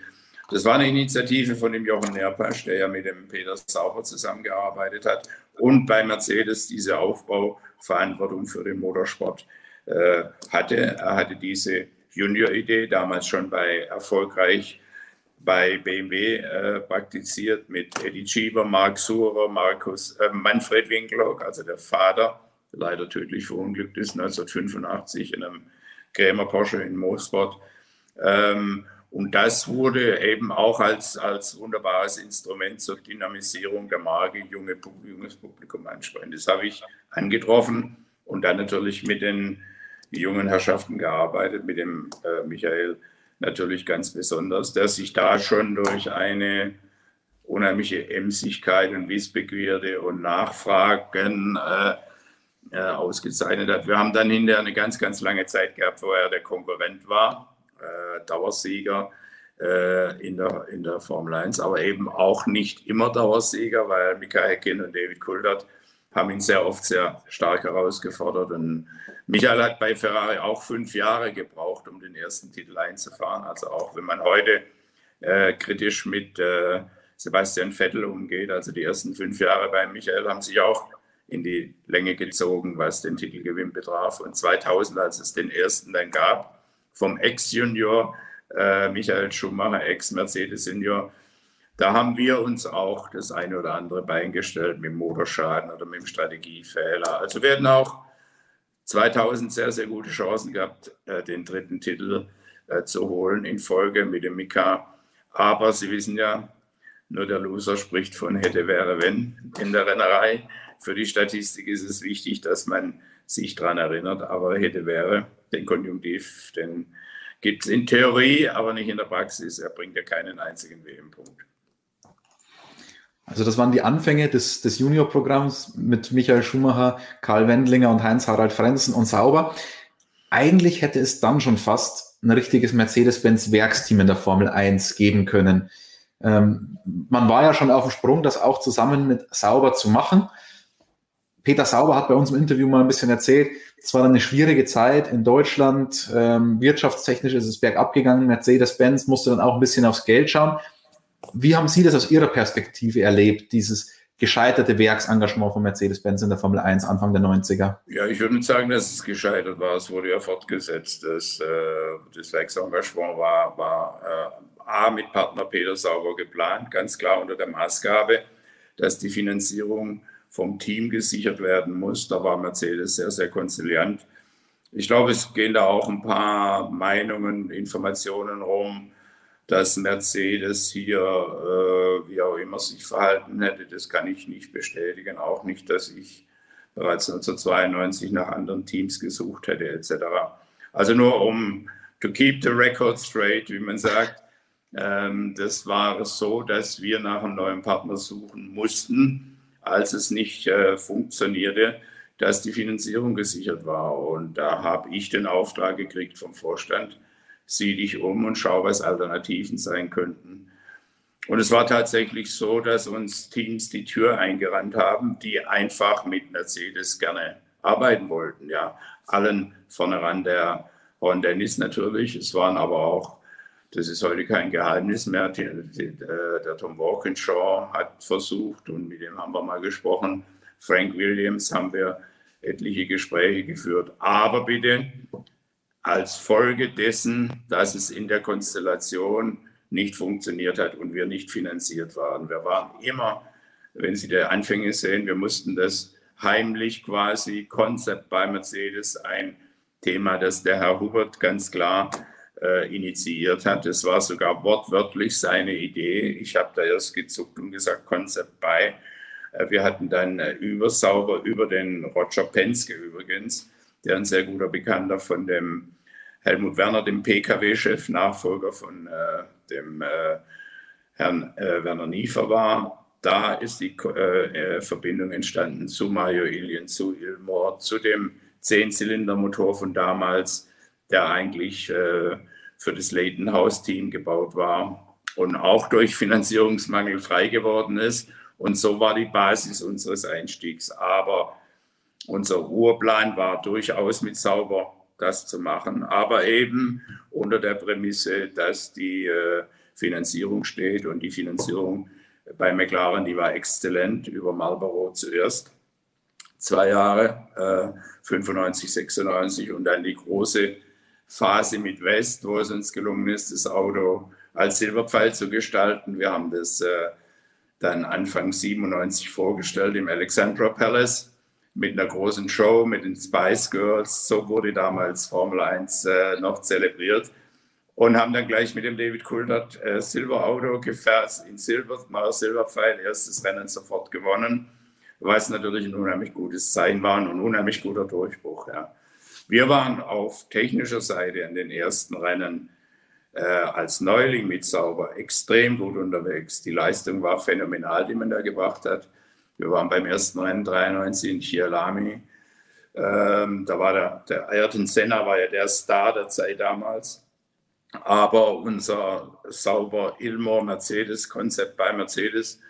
Das war eine Initiative von dem Jochen Nerpasch, der ja mit dem Peter Sauber zusammengearbeitet hat und bei Mercedes diese Aufbauverantwortung für den Motorsport äh, hatte. Er hatte diese Junior-Idee damals schon bei erfolgreich bei BMW äh, praktiziert mit Eddie Schieber, Mark Surer, Markus, äh, Manfred Winkelhock, also der Vater, leider tödlich verunglückt ist 1985 in einem Krämer Porsche in Moosfort. Ähm, und das wurde eben auch als, als wunderbares Instrument zur Dynamisierung der Marke junge, junges Publikum ansprechen. Das habe ich angetroffen und dann natürlich mit den jungen Herrschaften gearbeitet, mit dem äh, Michael natürlich ganz besonders, der sich da schon durch eine unheimliche Emsigkeit und Wissbegierde und Nachfragen äh, äh, ausgezeichnet hat. Wir haben dann hinterher eine ganz, ganz lange Zeit gehabt, wo er der Konkurrent war äh, Dauersieger äh, in, der, in der Formel 1, aber eben auch nicht immer Dauersieger, weil Mika Häkkinen und David Coulthard haben ihn sehr oft sehr stark herausgefordert. Und Michael hat bei Ferrari auch fünf Jahre gebraucht, um den ersten Titel einzufahren. Also auch wenn man heute äh, kritisch mit äh, Sebastian Vettel umgeht, also die ersten fünf Jahre bei Michael haben sich auch in die Länge gezogen, was den Titelgewinn betraf. Und 2000, als es den ersten dann gab, vom Ex-Junior äh, Michael Schumacher, Ex-Mercedes-Senior. Da haben wir uns auch das eine oder andere beingestellt mit dem Motorschaden oder mit dem Strategiefehler. Also hatten auch 2000 sehr, sehr gute Chancen gehabt, äh, den dritten Titel äh, zu holen in Folge mit dem Mika. Aber Sie wissen ja, nur der Loser spricht von hätte, wäre, wenn in der Rennerei. Für die Statistik ist es wichtig, dass man sich daran erinnert, aber hätte, wäre den Konjunktiv, den gibt es in Theorie, aber nicht in der Praxis. Er bringt ja keinen einzigen WM-Punkt. Also das waren die Anfänge des, des Junior-Programms mit Michael Schumacher, Karl Wendlinger und Heinz-Harald Frenzen und Sauber. Eigentlich hätte es dann schon fast ein richtiges Mercedes-Benz-Werksteam in der Formel 1 geben können. Ähm, man war ja schon auf dem Sprung, das auch zusammen mit Sauber zu machen. Peter Sauber hat bei uns im Interview mal ein bisschen erzählt, es war eine schwierige Zeit in Deutschland. Ähm, wirtschaftstechnisch ist es bergab gegangen. Mercedes-Benz musste dann auch ein bisschen aufs Geld schauen. Wie haben Sie das aus Ihrer Perspektive erlebt, dieses gescheiterte Werksengagement von Mercedes-Benz in der Formel 1 Anfang der 90er? Ja, ich würde nicht sagen, dass es gescheitert war. Es wurde ja fortgesetzt. Das, äh, das Werksengagement war, war äh, A mit Partner Peter Sauber geplant, ganz klar unter der Maßgabe, dass die Finanzierung vom Team gesichert werden muss. Da war Mercedes sehr, sehr konziliant. Ich glaube, es gehen da auch ein paar Meinungen, Informationen rum, dass Mercedes hier, äh, wie auch immer, sich verhalten hätte. Das kann ich nicht bestätigen. Auch nicht, dass ich bereits 1992 nach anderen Teams gesucht hätte, etc. Also nur um to keep the record straight, wie man sagt. Ähm, das war so, dass wir nach einem neuen Partner suchen mussten als es nicht äh, funktionierte, dass die Finanzierung gesichert war. Und da habe ich den Auftrag gekriegt vom Vorstand, sieh dich um und schau, was Alternativen sein könnten. Und es war tatsächlich so, dass uns Teams die Tür eingerannt haben, die einfach mit Mercedes gerne arbeiten wollten. Ja, allen vorne ran der Ron Dennis natürlich. Es waren aber auch das ist heute kein Geheimnis mehr. Die, die, äh, der Tom Walkinshaw hat versucht und mit dem haben wir mal gesprochen. Frank Williams haben wir etliche Gespräche geführt. Aber bitte als Folge dessen, dass es in der Konstellation nicht funktioniert hat und wir nicht finanziert waren. Wir waren immer, wenn Sie die Anfänge sehen, wir mussten das heimlich quasi Konzept bei Mercedes ein Thema, das der Herr Hubert ganz klar äh, initiiert hat. Es war sogar wortwörtlich seine Idee. Ich habe da erst gezuckt und gesagt, Konzept bei. Äh, wir hatten dann äh, übersauber über den Roger Penske übrigens, der ein sehr guter Bekannter von dem Helmut Werner, dem PKW-Chef, Nachfolger von äh, dem äh, Herrn äh, Werner Niefer war. Da ist die äh, Verbindung entstanden zu Mario Ilien, zu Ilmor, zu dem Zehnzylindermotor von damals, der eigentlich äh, für das Leighton House Team gebaut war und auch durch Finanzierungsmangel frei geworden ist. Und so war die Basis unseres Einstiegs. Aber unser Urplan war durchaus mit sauber das zu machen, aber eben unter der Prämisse, dass die äh, Finanzierung steht und die Finanzierung bei McLaren, die war exzellent über Marlboro zuerst. Zwei Jahre, äh, 95, 96 und dann die große Phase mit West, wo es uns gelungen ist, das Auto als Silberpfeil zu gestalten. Wir haben das äh, dann Anfang 97 vorgestellt im Alexandra Palace mit einer großen Show mit den Spice Girls. So wurde damals Formel 1 äh, noch zelebriert und haben dann gleich mit dem David Coulthard äh, Silberauto gefährt in Silber, mal Silberpfeil, erstes Rennen sofort gewonnen, was natürlich ein unheimlich gutes Zeichen war und ein unheimlich guter Durchbruch. Ja. Wir waren auf technischer Seite in den ersten Rennen äh, als Neuling mit Sauber extrem gut unterwegs. Die Leistung war phänomenal, die man da gebracht hat. Wir waren beim ersten Rennen 93 in Chialami. Ähm, da war der, der Ayrton Senna war ja der Star der Zeit damals. Aber unser sauber Ilmor Mercedes-Konzept bei Mercedes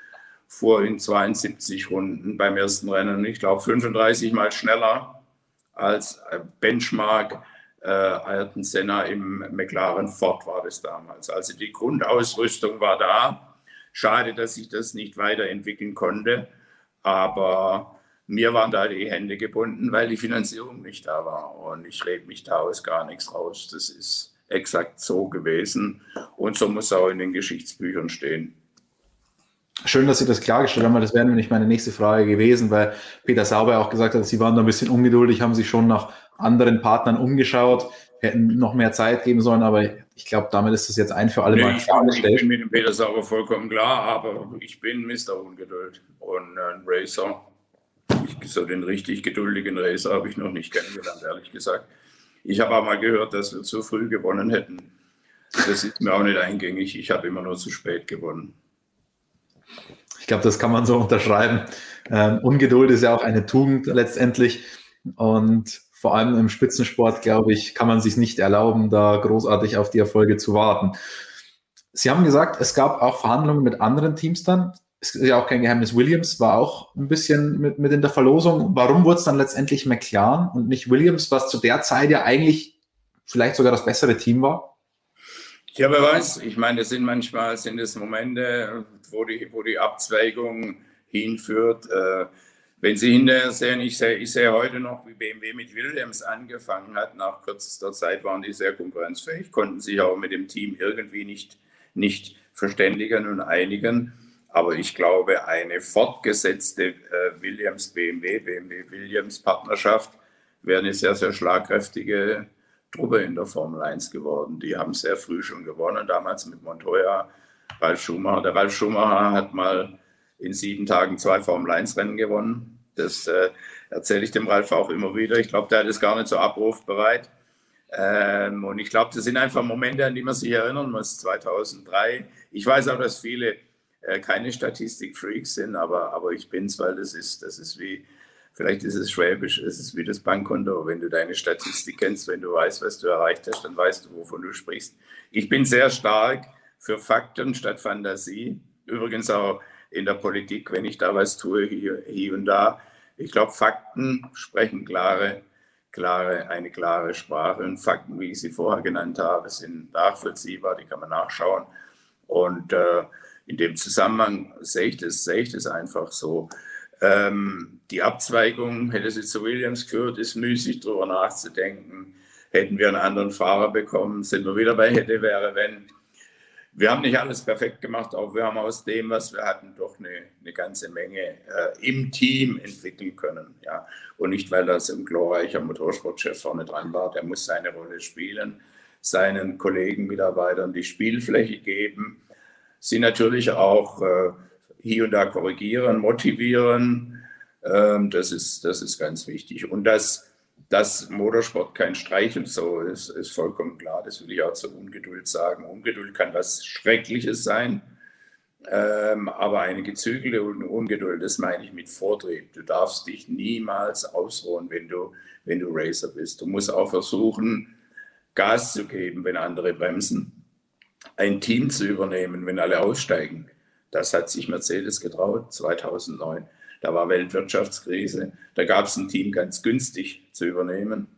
fuhr in 72 Runden beim ersten Rennen, ich glaube 35 Mal schneller als Benchmark äh, Ayrton Senna im McLaren Ford war das damals. Also die Grundausrüstung war da. Schade, dass sich das nicht weiterentwickeln konnte. Aber mir waren da die Hände gebunden, weil die Finanzierung nicht da war. Und ich rede mich da aus gar nichts raus. Das ist exakt so gewesen. Und so muss es auch in den Geschichtsbüchern stehen. Schön, dass Sie das klargestellt haben, weil das wäre nämlich meine nächste Frage gewesen, weil Peter Sauber auch gesagt hat, Sie waren da ein bisschen ungeduldig, haben sich schon nach anderen Partnern umgeschaut, hätten noch mehr Zeit geben sollen, aber ich glaube, damit ist das jetzt ein für alle nee, Mal klargestellt. Ich bin mit dem Peter Sauber vollkommen klar, aber ich bin Mr. Ungeduld und ein Racer, ich, so den richtig geduldigen Racer habe ich noch nicht kennengelernt, ehrlich gesagt. Ich habe auch mal gehört, dass wir zu früh gewonnen hätten. Das ist mir auch nicht eingängig. Ich habe immer nur zu spät gewonnen. Ich glaube, das kann man so unterschreiben. Ähm, Ungeduld ist ja auch eine Tugend letztendlich. Und vor allem im Spitzensport, glaube ich, kann man sich nicht erlauben, da großartig auf die Erfolge zu warten. Sie haben gesagt, es gab auch Verhandlungen mit anderen Teams dann. Es ist ja auch kein Geheimnis. Williams war auch ein bisschen mit, mit in der Verlosung. Warum wurde es dann letztendlich McLaren und nicht Williams, was zu der Zeit ja eigentlich vielleicht sogar das bessere Team war? Ja, wer weiß. Ich meine, es sind manchmal sind es Momente, wo die, wo die Abzweigung hinführt. Äh, wenn Sie hinterher sehen, ich sehe, ich sehe heute noch, wie BMW mit Williams angefangen hat. Nach kürzester Zeit waren die sehr konkurrenzfähig, konnten sich auch mit dem Team irgendwie nicht, nicht verständigen und einigen. Aber ich glaube, eine fortgesetzte äh, Williams-BMW, BMW-Williams-Partnerschaft wäre eine sehr, sehr schlagkräftige Truppe in der Formel 1 geworden. Die haben sehr früh schon gewonnen, damals mit Montoya, Ralf Schumacher. Der Ralf Schumacher hat mal in sieben Tagen zwei Formel-1-Rennen gewonnen. Das äh, erzähle ich dem Ralf auch immer wieder. Ich glaube, der hat es gar nicht so abrufbereit. Ähm, und ich glaube, das sind einfach Momente, an die man sich erinnern muss. 2003. Ich weiß auch, dass viele äh, keine Statistik-Freaks sind, aber, aber ich bin's, weil das ist, das ist wie, vielleicht ist es schwäbisch, es ist wie das Bankkonto. Wenn du deine Statistik kennst, wenn du weißt, was du erreicht hast, dann weißt du, wovon du sprichst. Ich bin sehr stark für Fakten statt Fantasie. Übrigens auch in der Politik, wenn ich da was tue, hier, hier und da. Ich glaube, Fakten sprechen klare, klare, eine klare Sprache. Und Fakten, wie ich sie vorher genannt habe, sind nachvollziehbar, die kann man nachschauen. Und äh, in dem Zusammenhang sehe ich das, sehe ich das einfach so. Ähm, die Abzweigung, hätte sie zu Williams gehört, ist müßig darüber nachzudenken. Hätten wir einen anderen Fahrer bekommen, sind wir wieder bei hätte, wäre, wenn wir haben nicht alles perfekt gemacht, aber wir haben aus dem, was wir hatten, doch eine, eine ganze Menge äh, im Team entwickeln können. Ja. Und nicht, weil das ein glorreicher Motorsportchef vorne dran war, der muss seine Rolle spielen, seinen Kollegen, Mitarbeitern die Spielfläche geben, sie natürlich auch äh, hier und da korrigieren, motivieren. Ähm, das, ist, das ist ganz wichtig. Und dass, dass Motorsport kein Streich und so ist, ist vollkommen klar. Das will ich auch zur Ungeduld sagen. Ungeduld kann was Schreckliches sein. Ähm, aber eine gezügelte Ungeduld, das meine ich mit Vortrieb. Du darfst dich niemals ausruhen, wenn du, wenn du Racer bist. Du musst auch versuchen, Gas zu geben, wenn andere bremsen, ein Team zu übernehmen, wenn alle aussteigen. Das hat sich Mercedes getraut 2009. Da war Weltwirtschaftskrise. Da gab es ein Team ganz günstig zu übernehmen.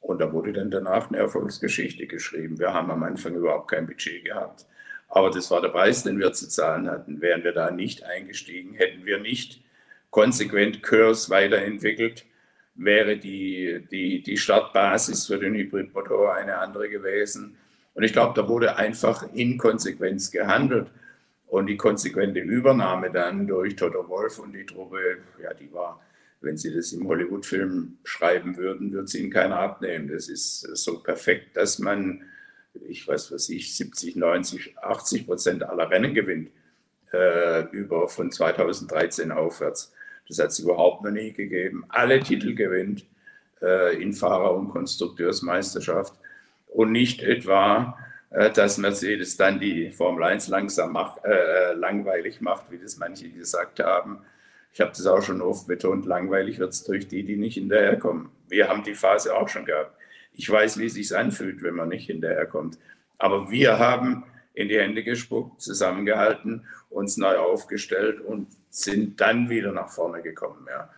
Und da wurde dann danach eine Erfolgsgeschichte geschrieben. Wir haben am Anfang überhaupt kein Budget gehabt. Aber das war der Preis, den wir zu zahlen hatten. Wären wir da nicht eingestiegen, hätten wir nicht konsequent Kurs weiterentwickelt, wäre die, die, die Startbasis für den Hybridmotor eine andere gewesen. Und ich glaube, da wurde einfach in Konsequenz gehandelt. Und die konsequente Übernahme dann durch Toto Wolf und die Truppe, ja, die war, wenn Sie das im Hollywood-Film schreiben würden, würde sie Ihnen keiner abnehmen. Das ist so perfekt, dass man ich weiß was ich, 70, 90, 80 Prozent aller Rennen gewinnt, äh, über von 2013 aufwärts. Das hat es überhaupt noch nie gegeben. Alle Titel gewinnt äh, in Fahrer- und Konstrukteursmeisterschaft und nicht etwa, dass Mercedes dann die Formel 1 langsam macht, äh, langweilig macht, wie das manche gesagt haben. Ich habe das auch schon oft betont, langweilig wird es durch die, die nicht hinterherkommen. Wir haben die Phase auch schon gehabt. Ich weiß, wie es sich anfühlt, wenn man nicht hinterherkommt. Aber wir haben in die Hände gespuckt, zusammengehalten, uns neu aufgestellt und sind dann wieder nach vorne gekommen. Ja.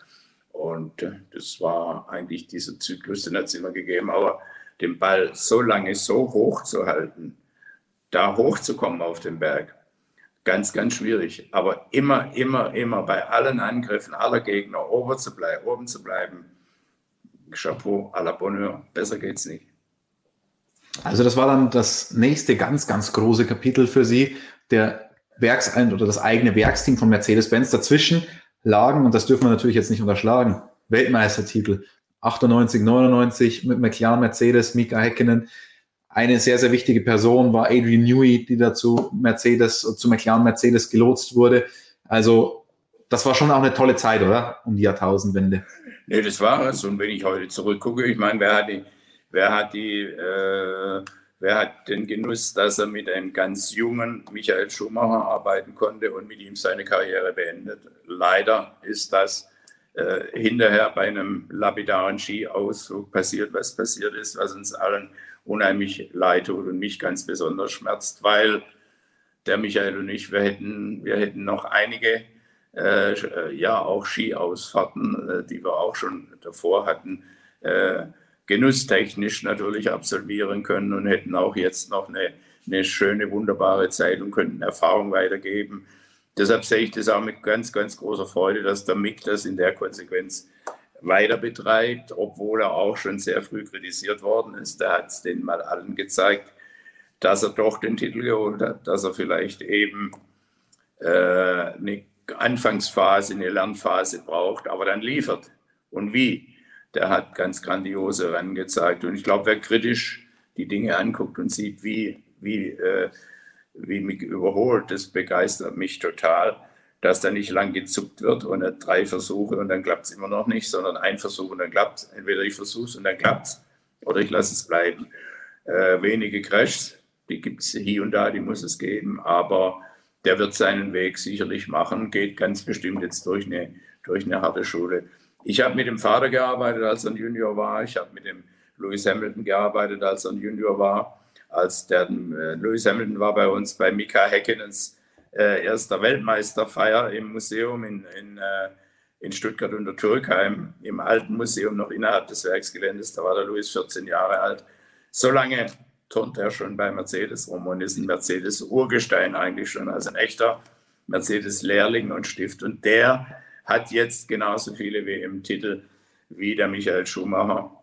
Und äh, das war eigentlich dieser Zyklus, den hat es immer gegeben. Aber den Ball so lange so hoch zu halten, da hochzukommen auf den Berg, ganz, ganz schwierig. Aber immer, immer, immer bei allen Angriffen aller Gegner oben zu bleiben, oben zu bleiben Chapeau à la Bonheur. Besser geht's nicht. Also das war dann das nächste ganz, ganz große Kapitel für Sie, der Werks oder das eigene Werksteam von Mercedes-Benz. Dazwischen lagen, und das dürfen wir natürlich jetzt nicht unterschlagen, Weltmeistertitel 98, 99 mit McLaren, Mercedes, Mika Häkkinen. Eine sehr, sehr wichtige Person war Adrian Newey, die dazu Mercedes, zu McLaren Mercedes gelotst wurde. Also das war schon auch eine tolle Zeit, oder? Um die Jahrtausendwende. Nee, das war es. Und wenn ich heute zurückgucke, ich meine, wer hat die, wer hat die, äh, wer hat den Genuss, dass er mit einem ganz jungen Michael Schumacher arbeiten konnte und mit ihm seine Karriere beendet? Leider ist das äh, hinterher bei einem lapidaren Skiausflug passiert, was passiert ist, was uns allen unheimlich leid tut und mich ganz besonders schmerzt, weil der Michael und ich, wir hätten, wir hätten noch einige äh, ja auch Skiausfahrten, äh, die wir auch schon davor hatten, äh, genusstechnisch natürlich absolvieren können und hätten auch jetzt noch eine, eine schöne, wunderbare Zeit und könnten Erfahrung weitergeben. Deshalb sehe ich das auch mit ganz, ganz großer Freude, dass der Mick das in der Konsequenz weiter betreibt, obwohl er auch schon sehr früh kritisiert worden ist. Da hat es denen mal allen gezeigt, dass er doch den Titel geholt hat, dass er vielleicht eben äh, eine Anfangsphase, eine Lernphase braucht, aber dann liefert. Und wie? Der hat ganz grandiose Rennen gezeigt. Und ich glaube, wer kritisch die Dinge anguckt und sieht, wie, wie, äh, wie mich überholt, das begeistert mich total, dass da nicht lang gezuckt wird und drei Versuche und dann klappt es immer noch nicht, sondern ein Versuch und dann klappt es. Entweder ich versuche es und dann klappt es oder ich lasse es bleiben. Äh, wenige Crashs, die gibt es hier und da, die muss es geben, aber der wird seinen Weg sicherlich machen, geht ganz bestimmt jetzt durch eine, durch eine harte Schule. Ich habe mit dem Vater gearbeitet, als er ein Junior war. Ich habe mit dem Lewis Hamilton gearbeitet, als er ein Junior war. Als der äh, Lewis Hamilton war bei uns bei Mika Häkkinens äh, erster Weltmeisterfeier im Museum in, in, äh, in Stuttgart unter Türkheim, im alten Museum noch innerhalb des Werksgeländes. Da war der Lewis 14 Jahre alt. So lange turnt er schon bei Mercedes rum und ist ein Mercedes-Urgestein eigentlich schon, also ein echter Mercedes-Lehrling und Stift. Und der hat jetzt genauso viele WM-Titel wie der Michael Schumacher.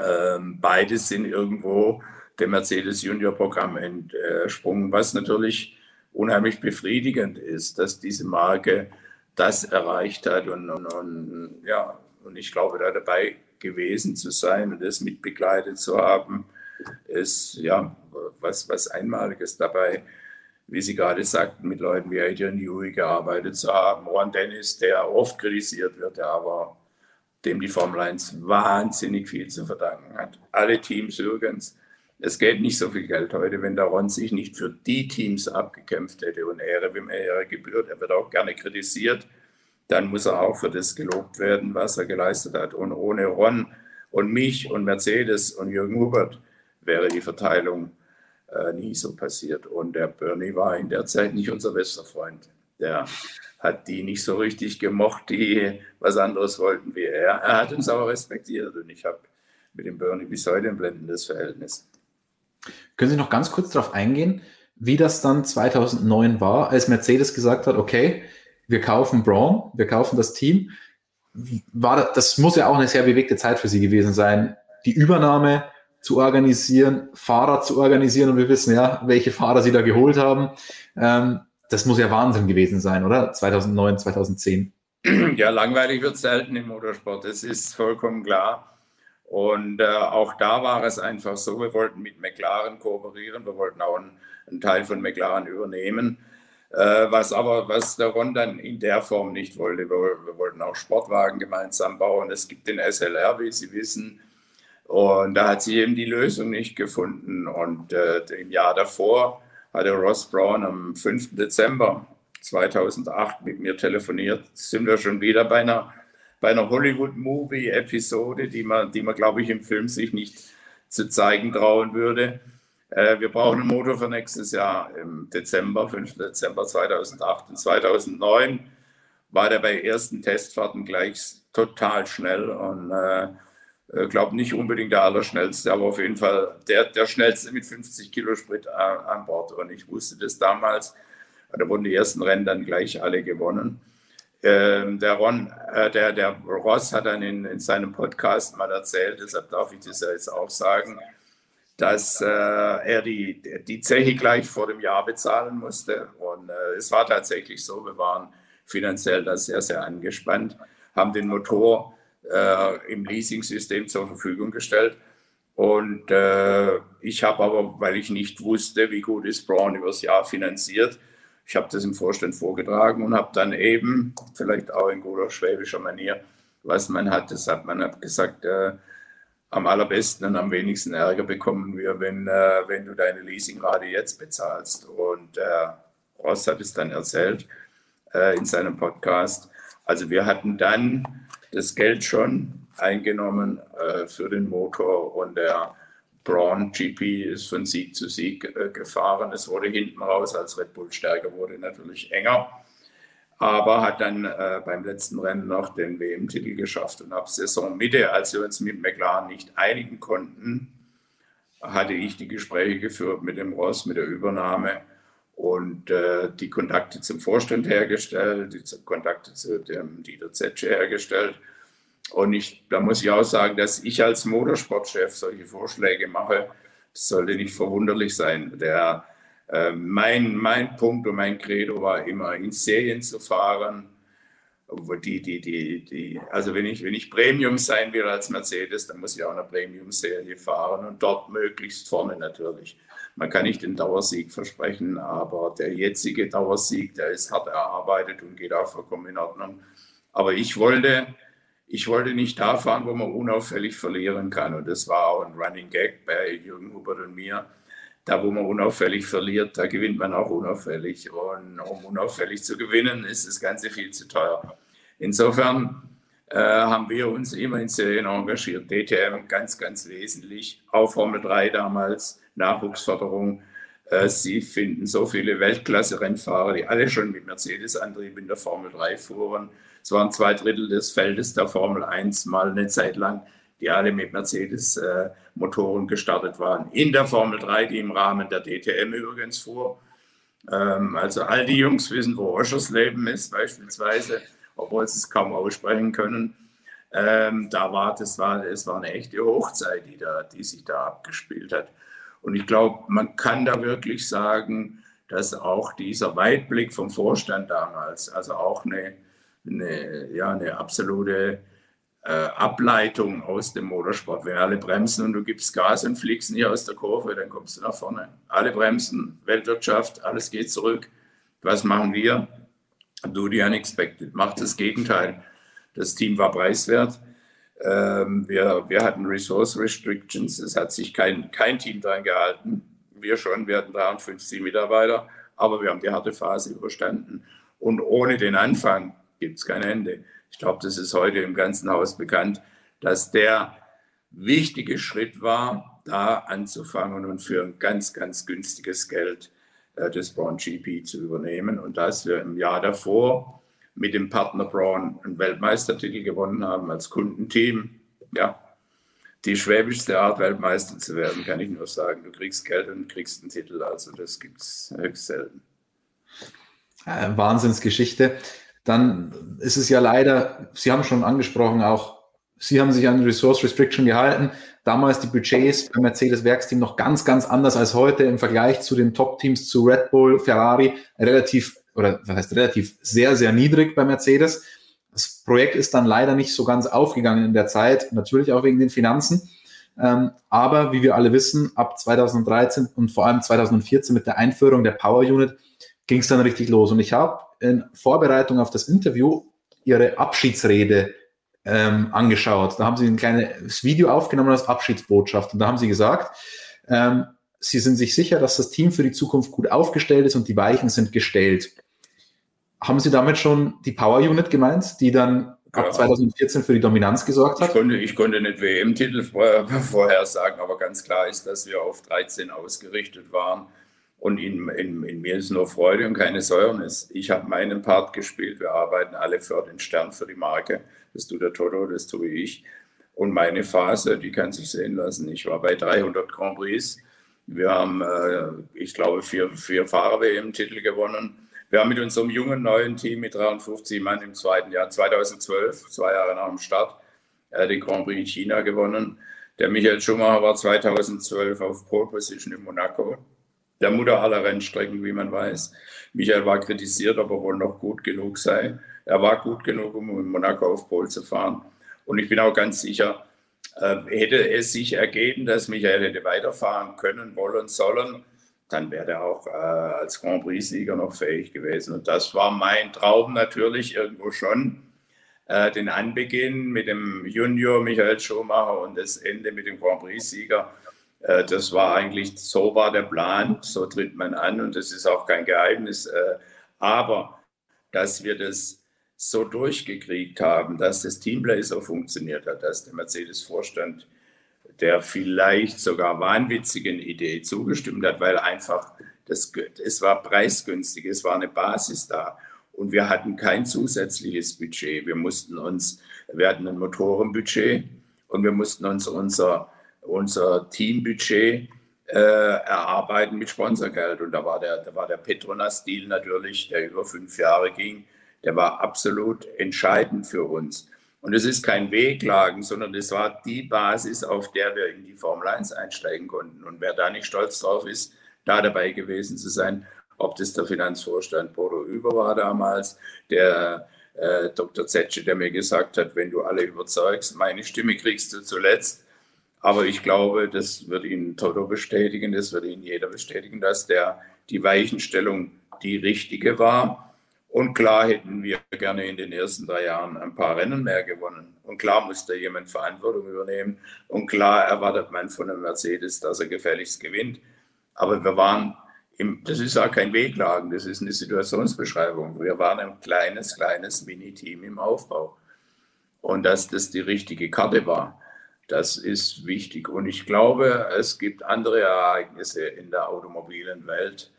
Ähm, beide sind irgendwo dem Mercedes Junior-Programm entsprungen, was natürlich unheimlich befriedigend ist, dass diese Marke das erreicht hat und, und, und ja, und ich glaube, da dabei gewesen zu sein und das mitbegleitet zu haben, ist ja was, was Einmaliges dabei, wie Sie gerade sagten, mit Leuten wie Adrian Newey gearbeitet zu haben. Ron Dennis, der oft kritisiert wird, der aber dem die Formel 1 wahnsinnig viel zu verdanken hat. Alle Teams übrigens. Es geht nicht so viel Geld heute, wenn der Ron sich nicht für die Teams abgekämpft hätte und Ehre, wem Ehre gebührt. Er wird auch gerne kritisiert. Dann muss er auch für das gelobt werden, was er geleistet hat. Und ohne Ron und mich und Mercedes und Jürgen Hubert wäre die Verteilung äh, nie so passiert. Und der Bernie war in der Zeit nicht unser bester Freund. Der hat die nicht so richtig gemocht, die was anderes wollten wie er. Er hat uns aber respektiert und ich habe mit dem Bernie bis heute ein blendendes Verhältnis. Können Sie noch ganz kurz darauf eingehen, wie das dann 2009 war, als Mercedes gesagt hat, okay, wir kaufen Braun, wir kaufen das Team. War das, das muss ja auch eine sehr bewegte Zeit für Sie gewesen sein, die Übernahme zu organisieren, Fahrer zu organisieren und wir wissen ja, welche Fahrer Sie da geholt haben. Ähm, das muss ja Wahnsinn gewesen sein, oder? 2009, 2010. Ja, langweilig wird selten im Motorsport, das ist vollkommen klar. Und äh, auch da war es einfach so, wir wollten mit McLaren kooperieren, wir wollten auch einen, einen Teil von McLaren übernehmen, äh, was aber, was der Ron dann in der Form nicht wollte. Wir, wir, wollten auch Sportwagen gemeinsam bauen. Es gibt den SLR, wie Sie wissen. Und da hat sie eben die Lösung nicht gefunden. Und äh, im Jahr davor hatte Ross Brown am 5. Dezember 2008 mit mir telefoniert. Sind wir schon wieder bei einer, bei einer Hollywood-Movie-Episode, die man, die man, glaube ich, im Film sich nicht zu zeigen trauen würde. Äh, wir brauchen einen Motor für nächstes Jahr im Dezember, 5. Dezember 2008 und 2009 war der bei ersten Testfahrten gleich total schnell und äh, glaube nicht unbedingt der Allerschnellste, aber auf jeden Fall der, der schnellste mit 50 Kilo Sprit an, an Bord. Und ich wusste das damals. Da wurden die ersten Rennen dann gleich alle gewonnen. Ähm, der, Ron, äh, der, der Ross hat dann in, in seinem Podcast mal erzählt, deshalb darf ich das ja jetzt auch sagen, dass äh, er die, die Zeche gleich vor dem Jahr bezahlen musste. Und äh, es war tatsächlich so, wir waren finanziell da sehr, sehr angespannt, haben den Motor äh, im Leasing-System zur Verfügung gestellt. Und äh, ich habe aber, weil ich nicht wusste, wie gut ist Braun übers Jahr finanziert, ich habe das im Vorstand vorgetragen und habe dann eben, vielleicht auch in guter schwäbischer Manier, was man hat, das hat man gesagt, äh, am allerbesten und am wenigsten Ärger bekommen wir, wenn, äh, wenn du deine Leasingrate jetzt bezahlst. Und äh, Ross hat es dann erzählt äh, in seinem Podcast. Also wir hatten dann das Geld schon eingenommen äh, für den Motor und der Braun GP ist von Sieg zu Sieg äh, gefahren. Es wurde hinten raus, als Red Bull stärker wurde, natürlich enger, aber hat dann äh, beim letzten Rennen noch den WM-Titel geschafft und ab Saisonmitte, als wir uns mit McLaren nicht einigen konnten, hatte ich die Gespräche geführt mit dem Ross, mit der Übernahme und äh, die Kontakte zum Vorstand hergestellt, die Kontakte zu dem Dieter Zetsche hergestellt. Und ich, da muss ich auch sagen, dass ich als Motorsportchef solche Vorschläge mache, das sollte nicht verwunderlich sein. Der, äh, mein, mein Punkt und mein Credo war immer, in Serien zu fahren. Die, die, die, die, also wenn ich, wenn ich Premium sein will als Mercedes, dann muss ich auch eine Premium-Serie fahren und dort möglichst vorne natürlich. Man kann nicht den Dauersieg versprechen, aber der jetzige Dauersieg, der ist hart erarbeitet und geht auch vollkommen in Ordnung. Aber ich wollte, ich wollte nicht da fahren, wo man unauffällig verlieren kann. Und das war auch ein Running Gag bei Jürgen Hubert und mir. Da, wo man unauffällig verliert, da gewinnt man auch unauffällig. Und um unauffällig zu gewinnen, ist das Ganze viel zu teuer. Insofern äh, haben wir uns immer in Serien engagiert. DTM ganz, ganz wesentlich. Auch Formel 3 damals. Nachwuchsförderung. Äh, sie finden so viele Weltklasse-Rennfahrer, die alle schon mit Mercedes-Antrieb in der Formel 3 fuhren. Es waren zwei Drittel des Feldes der Formel 1 mal eine Zeit lang, die alle mit Mercedes-Motoren gestartet waren. In der Formel 3, die im Rahmen der DTM übrigens fuhr. Ähm, also all die Jungs wissen, wo Oschersleben ist beispielsweise, obwohl sie es kaum aussprechen können. Ähm, da war, das war, es war eine echte Hochzeit, die, da, die sich da abgespielt hat. Und ich glaube, man kann da wirklich sagen, dass auch dieser Weitblick vom Vorstand damals, also auch eine, eine, ja, eine absolute äh, Ableitung aus dem Motorsport. Wenn alle bremsen und du gibst Gas und fliegst nicht aus der Kurve, dann kommst du nach vorne. Alle bremsen, Weltwirtschaft, alles geht zurück. Was machen wir? Do the unexpected. Macht das Gegenteil. Das Team war preiswert. Ähm, wir, wir hatten Resource Restrictions. Es hat sich kein, kein Team daran gehalten. Wir schon, wir hatten 53 Mitarbeiter, aber wir haben die harte Phase überstanden. Und ohne den Anfang gibt es kein Ende. Ich glaube, das ist heute im ganzen Haus bekannt, dass der wichtige Schritt war, da anzufangen und für ein ganz, ganz günstiges Geld äh, das Braun GP zu übernehmen. Und dass wir im Jahr davor mit dem Partner Braun einen Weltmeistertitel gewonnen haben als Kundenteam. Ja, die schwäbischste Art, Weltmeister zu werden, kann ich nur sagen. Du kriegst Geld und kriegst einen Titel. Also das gibt es höchst selten. Äh, Wahnsinnsgeschichte. Dann ist es ja leider, Sie haben schon angesprochen, auch Sie haben sich an Resource Restriction gehalten. Damals die Budgets beim Mercedes-Werksteam noch ganz, ganz anders als heute im Vergleich zu den Top-Teams, zu Red Bull, Ferrari, relativ, oder was heißt relativ, sehr, sehr niedrig bei Mercedes. Das Projekt ist dann leider nicht so ganz aufgegangen in der Zeit, natürlich auch wegen den Finanzen. Ähm, aber wie wir alle wissen, ab 2013 und vor allem 2014 mit der Einführung der Power Unit ging es dann richtig los. Und ich habe in Vorbereitung auf das Interview ihre Abschiedsrede ähm, angeschaut. Da haben sie ein kleines Video aufgenommen als Abschiedsbotschaft. Und da haben sie gesagt, ähm, sie sind sich sicher, dass das Team für die Zukunft gut aufgestellt ist und die Weichen sind gestellt. Haben Sie damit schon die Power Unit gemeint, die dann ab ja. 2014 für die Dominanz gesorgt hat? Ich konnte, ich konnte nicht WM-Titel vorher (laughs) sagen, aber ganz klar ist, dass wir auf 13 ausgerichtet waren und in, in, in, mir ist nur Freude und keine Säuernis. Ich habe meinen Part gespielt. Wir arbeiten alle für den Stern, für die Marke. Das tut der Toto, das tue ich. Und meine Phase, die kann sich sehen lassen. Ich war bei 300 Grand Prix. Wir haben, äh, ich glaube, vier, vier Fahrer-WM-Titel gewonnen. Wir haben mit unserem jungen neuen Team mit 53 Mann im zweiten Jahr, 2012, zwei Jahre nach dem Start, äh, den Grand Prix in China gewonnen. Der Michael Schumacher war 2012 auf Pole Position in Monaco der Mutter aller Rennstrecken, wie man weiß. Michael war kritisiert, ob er wohl noch gut genug sei. Er war gut genug, um in Monaco auf Pol zu fahren. Und ich bin auch ganz sicher, äh, hätte es sich ergeben, dass Michael hätte weiterfahren können, wollen, sollen, dann wäre er auch äh, als Grand Prix-Sieger noch fähig gewesen. Und das war mein Traum natürlich irgendwo schon. Äh, den Anbeginn mit dem Junior Michael Schumacher und das Ende mit dem Grand Prix-Sieger äh, das war eigentlich, so war der Plan, so tritt man an und das ist auch kein Geheimnis. Äh, aber dass wir das so durchgekriegt haben, dass das Teamplay so funktioniert hat, dass der Mercedes-Vorstand der vielleicht sogar wahnwitzigen Idee zugestimmt hat, weil einfach das, es war preisgünstig, es war eine Basis da und wir hatten kein zusätzliches Budget. Wir mussten uns, wir hatten ein Motorenbudget und wir mussten uns unser unser Teambudget äh, erarbeiten mit Sponsorgeld. Und da war der, da war der Petronas-Deal natürlich, der über fünf Jahre ging, der war absolut entscheidend für uns. Und es ist kein Wehklagen, sondern es war die Basis, auf der wir in die Formel 1 einsteigen konnten. Und wer da nicht stolz drauf ist, da dabei gewesen zu sein, ob das der Finanzvorstand Bodo Über war damals, der äh, Dr. Zetsche, der mir gesagt hat, wenn du alle überzeugst, meine Stimme kriegst du zuletzt. Aber ich glaube, das wird Ihnen Toto bestätigen, das wird Ihnen jeder bestätigen, dass der, die Weichenstellung die richtige war. Und klar hätten wir gerne in den ersten drei Jahren ein paar Rennen mehr gewonnen. Und klar muss da jemand Verantwortung übernehmen. Und klar erwartet man von einem Mercedes, dass er gefälligst gewinnt. Aber wir waren, im, das ist auch kein Wehklagen, das ist eine Situationsbeschreibung. Wir waren ein kleines, kleines Mini-Team im Aufbau. Und dass das die richtige Karte war. Das ist wichtig. Und ich glaube, es gibt andere Ereignisse in der automobilen Welt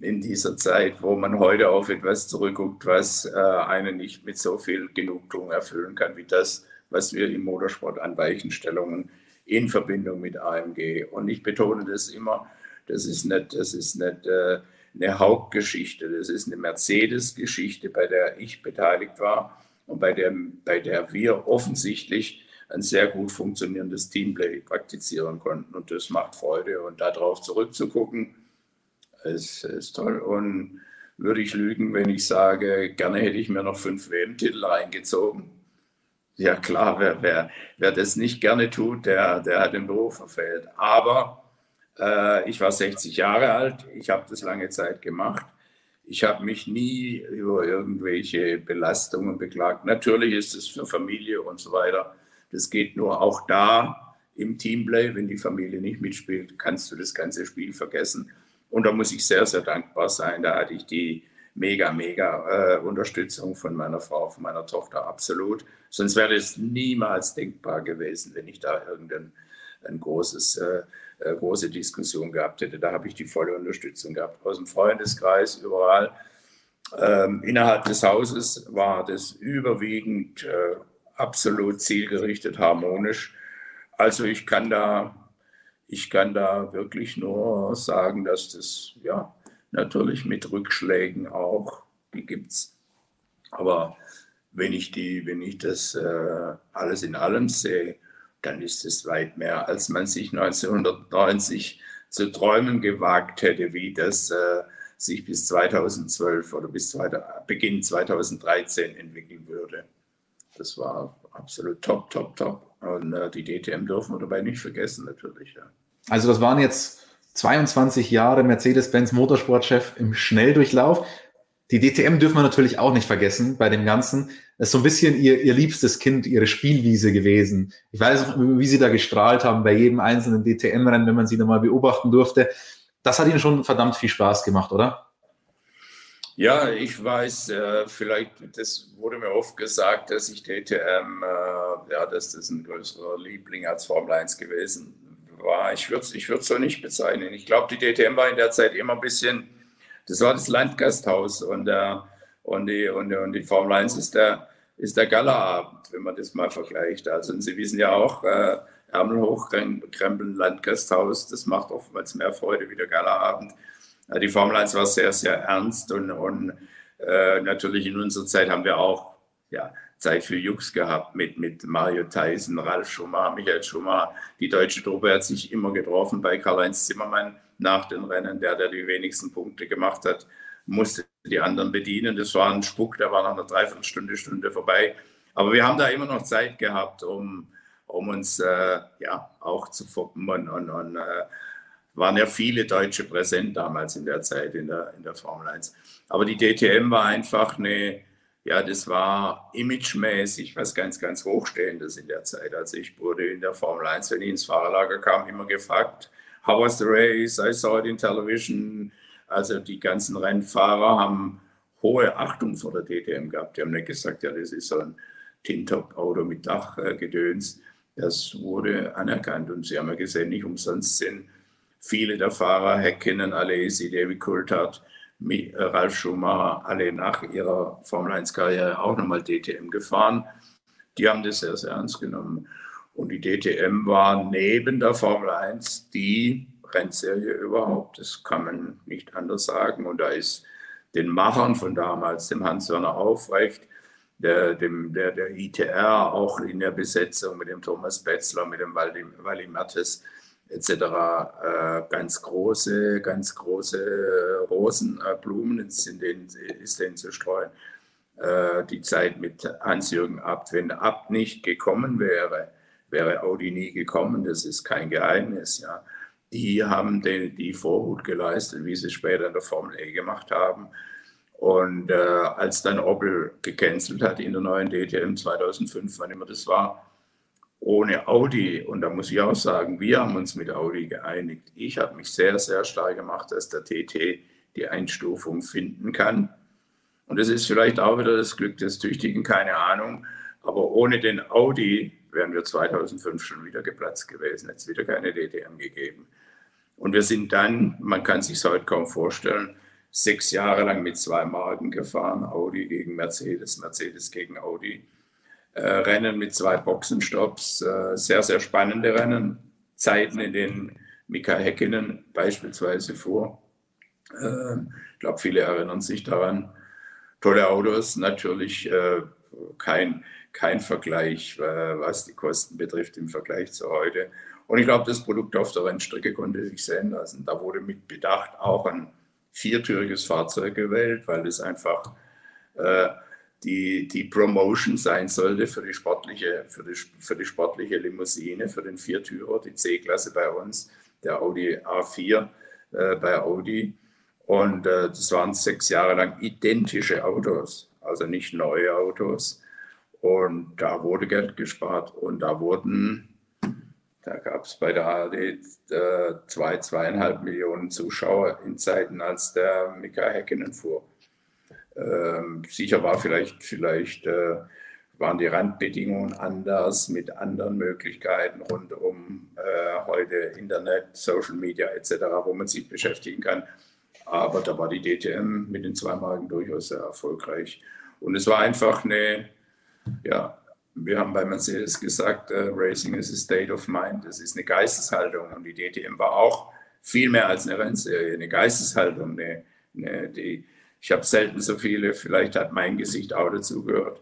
in dieser Zeit, wo man heute auf etwas zurückguckt, was äh, einen nicht mit so viel Genugtuung erfüllen kann, wie das, was wir im Motorsport an Weichenstellungen in Verbindung mit AMG. Und ich betone das immer, das ist nicht, das ist nicht äh, eine Hauptgeschichte, das ist eine Mercedes-Geschichte, bei der ich beteiligt war und bei der, bei der wir offensichtlich ein sehr gut funktionierendes Teamplay praktizieren konnten. Und das macht Freude. Und darauf zurückzugucken, ist, ist toll. Und würde ich lügen, wenn ich sage, gerne hätte ich mir noch fünf WM-Titel reingezogen. Ja klar, wer, wer, wer das nicht gerne tut, der, der hat den Beruf verfehlt. Aber äh, ich war 60 Jahre alt, ich habe das lange Zeit gemacht. Ich habe mich nie über irgendwelche Belastungen beklagt. Natürlich ist es für Familie und so weiter. Das geht nur auch da im Teamplay. Wenn die Familie nicht mitspielt, kannst du das ganze Spiel vergessen. Und da muss ich sehr, sehr dankbar sein. Da hatte ich die mega, mega äh, Unterstützung von meiner Frau, von meiner Tochter, absolut. Sonst wäre es niemals denkbar gewesen, wenn ich da irgendein ein großes, äh, äh, große Diskussion gehabt hätte. Da habe ich die volle Unterstützung gehabt. Aus dem Freundeskreis, überall. Ähm, innerhalb des Hauses war das überwiegend äh, absolut zielgerichtet, harmonisch. Also ich kann da, ich kann da wirklich nur sagen, dass das ja natürlich mit Rückschlägen auch, die gibt es. Aber wenn ich, die, wenn ich das äh, alles in allem sehe, dann ist es weit mehr, als man sich 1990 zu träumen gewagt hätte, wie das äh, sich bis 2012 oder bis zweiter, Beginn 2013 entwickeln würde. Das war absolut top, top, top. Und äh, die DTM dürfen wir dabei nicht vergessen, natürlich. Ja. Also das waren jetzt 22 Jahre Mercedes-Benz Motorsportchef im Schnelldurchlauf. Die DTM dürfen wir natürlich auch nicht vergessen bei dem Ganzen. Das ist so ein bisschen ihr, ihr liebstes Kind, ihre Spielwiese gewesen. Ich weiß auch, wie sie da gestrahlt haben bei jedem einzelnen DTM-Rennen, wenn man sie da mal beobachten durfte. Das hat ihnen schon verdammt viel Spaß gemacht, oder? Ja, ich weiß, äh, vielleicht, das wurde mir oft gesagt, dass ich DTM, äh, ja, dass das ein größerer Liebling als Formel 1 gewesen war. Ich würde es ich so nicht bezeichnen. Ich glaube, die DTM war in der Zeit immer ein bisschen das war das Landgasthaus und, äh, und, die, und, und die Formel 1 ist der, ist der Galaabend, wenn man das mal vergleicht. Also und Sie wissen ja auch, äh, Ärmel hochkrempeln, Landgasthaus, das macht oftmals mehr Freude wie der Galaabend. Die Formel 1 war sehr, sehr ernst und, und äh, natürlich in unserer Zeit haben wir auch ja, Zeit für Jux gehabt mit, mit Mario Tyson, Ralf Schumacher, Michael Schumacher. Die deutsche Truppe hat sich immer getroffen bei Karl-Heinz Zimmermann nach den Rennen. Der, der die wenigsten Punkte gemacht hat, musste die anderen bedienen. Das war ein Spuck, der war nach einer Dreiviertelstunde, Stunde vorbei. Aber wir haben da immer noch Zeit gehabt, um, um uns äh, ja, auch zu foppen. Und, und, und äh, waren ja viele Deutsche präsent damals in der Zeit in der, in der Formel 1. Aber die DTM war einfach eine, ja, das war imagemäßig was ganz, ganz Hochstehendes in der Zeit. Also ich wurde in der Formel 1, wenn ich ins Fahrerlager kam, immer gefragt, How was the race? I saw it in television. Also die ganzen Rennfahrer haben hohe Achtung vor der DTM gehabt. Die haben nicht gesagt, ja, das ist so ein Tintop-Auto mit Dachgedöns. Das wurde anerkannt und sie haben ja gesehen, nicht umsonst sind viele der Fahrer, Häkkinen, Alesi, David Coulthard, Ralf Schumacher, alle nach ihrer Formel-1-Karriere auch nochmal DTM gefahren. Die haben das sehr, sehr ernst genommen. Und die DTM war neben der Formel 1 die Rennserie überhaupt. Das kann man nicht anders sagen. Und da ist den Machern von damals, dem Hans-Werner Aufrecht, der, dem, der, der ITR, auch in der Besetzung mit dem Thomas Betzler, mit dem Wally, Wally Mertes etc., äh, ganz große, ganz große Rosenblumen äh, ist, denen, ist denen zu streuen. Äh, die Zeit mit Hans-Jürgen Abt, wenn Abt nicht gekommen wäre, wäre Audi nie gekommen, das ist kein Geheimnis. Ja. Die haben den, die Vorhut geleistet, wie sie später in der Formel E gemacht haben. Und äh, als dann Opel gecancelt hat in der neuen DTM 2005, wann immer das war, ohne Audi, und da muss ich auch sagen, wir haben uns mit Audi geeinigt. Ich habe mich sehr, sehr stark gemacht, dass der TT die Einstufung finden kann. Und das ist vielleicht auch wieder das Glück des Tüchtigen, keine Ahnung. Aber ohne den Audi wären wir 2005 schon wieder geplatzt gewesen, es wieder keine DTM gegeben. Und wir sind dann, man kann sich heute kaum vorstellen, sechs Jahre lang mit zwei Marken gefahren, Audi gegen Mercedes, Mercedes gegen Audi. Äh, Rennen mit zwei Boxenstopps, äh, sehr, sehr spannende Rennen, Zeiten, in denen Mika Häkkinen beispielsweise fuhr. Äh, ich glaube, viele erinnern sich daran. Tolle Autos, natürlich äh, kein, kein Vergleich, äh, was die Kosten betrifft im Vergleich zu heute. Und ich glaube, das Produkt auf der Rennstrecke konnte sich sehen lassen. Da wurde mit Bedacht auch ein viertüriges Fahrzeug gewählt, weil es einfach äh, die, die Promotion sein sollte für die sportliche, für die, für die sportliche Limousine, für den Viertürer, die C-Klasse bei uns, der Audi A4 äh, bei Audi. Und äh, das waren sechs Jahre lang identische Autos, also nicht neue Autos. Und da wurde Geld gespart und da wurden, da gab es bei der ARD äh, zwei, zweieinhalb Millionen Zuschauer in Zeiten, als der Mika Häkkinen fuhr. Ähm, sicher war vielleicht, vielleicht äh, waren die Randbedingungen anders mit anderen Möglichkeiten rund um äh, heute Internet, Social Media etc., wo man sich beschäftigen kann. Aber da war die DTM mit den zwei Marken durchaus sehr erfolgreich. Und es war einfach eine, ja, wir haben bei Mercedes gesagt, uh, Racing is a state of mind. Es ist eine Geisteshaltung. Und die DTM war auch viel mehr als eine Rennserie, eine Geisteshaltung. Eine, eine, die, ich habe selten so viele, vielleicht hat mein Gesicht auch dazugehört,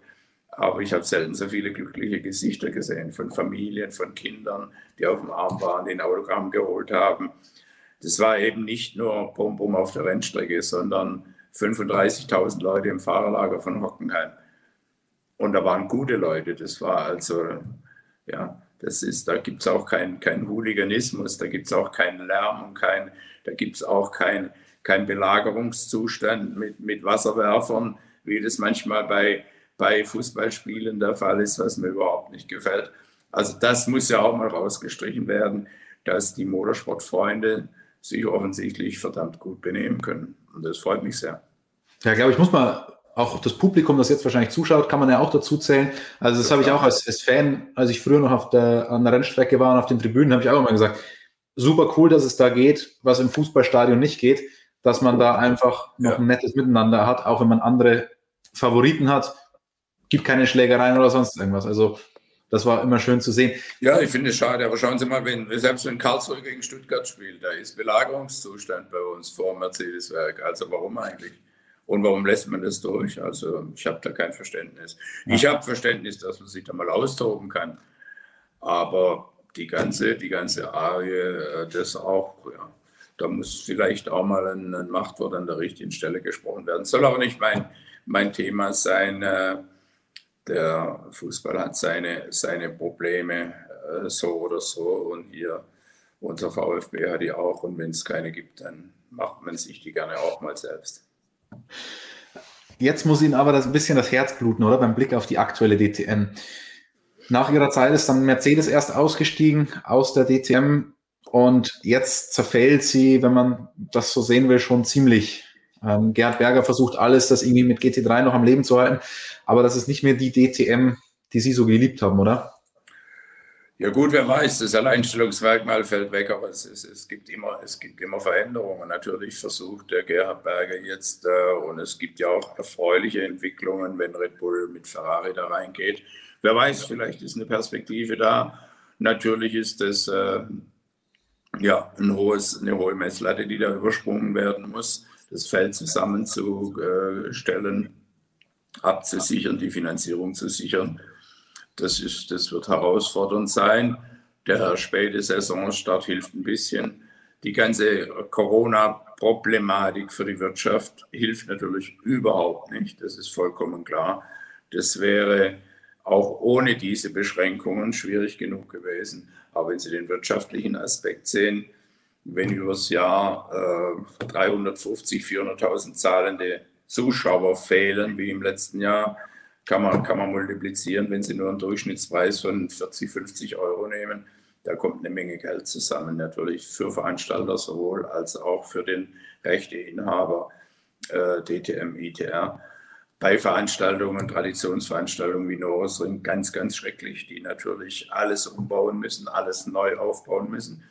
aber ich habe selten so viele glückliche Gesichter gesehen von Familien, von Kindern, die auf dem Arm waren, den Autogramm geholt haben. Das war eben nicht nur Pum Pum auf der Rennstrecke, sondern 35.000 Leute im Fahrerlager von Hockenheim. Und da waren gute Leute. Das war also, ja, das ist, da gibt es auch keinen kein Hooliganismus, da gibt es auch keinen Lärm und kein, da gibt es auch keinen kein Belagerungszustand mit, mit Wasserwerfern, wie das manchmal bei, bei Fußballspielen der Fall ist, was mir überhaupt nicht gefällt. Also das muss ja auch mal rausgestrichen werden, dass die Motorsportfreunde sich offensichtlich verdammt gut benehmen können. Und das freut mich sehr. Ja, glaube ich, muss man auch das Publikum, das jetzt wahrscheinlich zuschaut, kann man ja auch dazu zählen. Also das habe ich auch als, als, Fan, als ich früher noch auf der, an der Rennstrecke war und auf den Tribünen, habe ich auch immer gesagt, super cool, dass es da geht, was im Fußballstadion nicht geht, dass man da einfach noch ja. ein nettes Miteinander hat, auch wenn man andere Favoriten hat, gibt keine Schlägereien oder sonst irgendwas. Also das war immer schön zu sehen. Ja, ich finde es schade, aber schauen Sie mal, wenn, selbst wenn Karlsruhe gegen Stuttgart spielt, da ist Belagerungszustand bei uns vor Mercedes-Werk. Also warum eigentlich? Und warum lässt man das durch? Also ich habe da kein Verständnis. Ja. Ich habe Verständnis, dass man sich da mal austoben kann. Aber die ganze, die ganze Arie, äh, das auch, ja, da muss vielleicht auch mal ein, ein, Machtwort an der richtigen Stelle gesprochen werden. Soll auch nicht mein, mein Thema sein. Äh, der Fußball hat seine, seine Probleme äh, so oder so und hier unser VfB hat die auch und wenn es keine gibt, dann macht man sich die gerne auch mal selbst. Jetzt muss Ihnen aber das ein bisschen das Herz bluten, oder? Beim Blick auf die aktuelle DTM. Nach ihrer Zeit ist dann Mercedes erst ausgestiegen aus der DTM und jetzt zerfällt sie, wenn man das so sehen will, schon ziemlich. Ähm, Gerhard Berger versucht alles, das irgendwie mit GT3 noch am Leben zu halten, aber das ist nicht mehr die DTM, die Sie so geliebt haben, oder? Ja gut, wer weiß, das Alleinstellungsmerkmal fällt weg, aber es, es, es, gibt, immer, es gibt immer Veränderungen. Natürlich versucht der Gerhard Berger jetzt, äh, und es gibt ja auch erfreuliche Entwicklungen, wenn Red Bull mit Ferrari da reingeht. Wer weiß, vielleicht ist eine Perspektive da. Natürlich ist das äh, ja, ein hohes, eine hohe Messlatte, die da übersprungen werden muss, das Feld zusammenzustellen, abzusichern, die Finanzierung zu sichern. Das, ist, das wird herausfordernd sein. Der späte Saisonstart hilft ein bisschen. Die ganze Corona-Problematik für die Wirtschaft hilft natürlich überhaupt nicht. Das ist vollkommen klar. Das wäre auch ohne diese Beschränkungen schwierig genug gewesen. Aber wenn Sie den wirtschaftlichen Aspekt sehen, wenn übers Jahr äh, 350, 400.000 zahlende Zuschauer fehlen, wie im letzten Jahr, kann man, kann man multiplizieren, wenn Sie nur einen Durchschnittspreis von 40, 50 Euro nehmen. Da kommt eine Menge Geld zusammen, natürlich für Veranstalter sowohl als auch für den Rechteinhaber äh, DTM, ITR. Bei Veranstaltungen, Traditionsveranstaltungen wie Norrisring ganz, ganz schrecklich, die natürlich alles umbauen müssen, alles neu aufbauen müssen.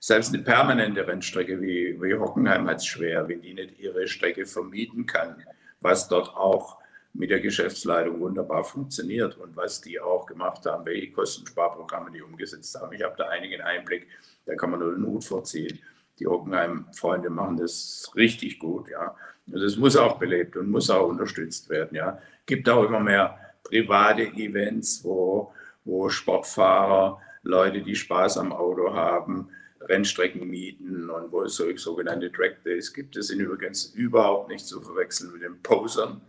Selbst eine permanente Rennstrecke wie, wie Hockenheim hat es schwer, wenn die nicht ihre Strecke vermieten kann, was dort auch mit der Geschäftsleitung wunderbar funktioniert und was die auch gemacht haben, welche Kostensparprogramme die umgesetzt haben. Ich habe da einigen Einblick, da kann man nur den Hut vorziehen. Die Hockenheim-Freunde machen das richtig gut, ja. Und das muss auch belebt und muss auch unterstützt werden, ja. Gibt auch immer mehr private Events, wo, wo Sportfahrer, Leute, die Spaß am Auto haben, Rennstrecken mieten und wo es so, sogenannte Track Days gibt. Das sind übrigens überhaupt nicht zu verwechseln mit den Posern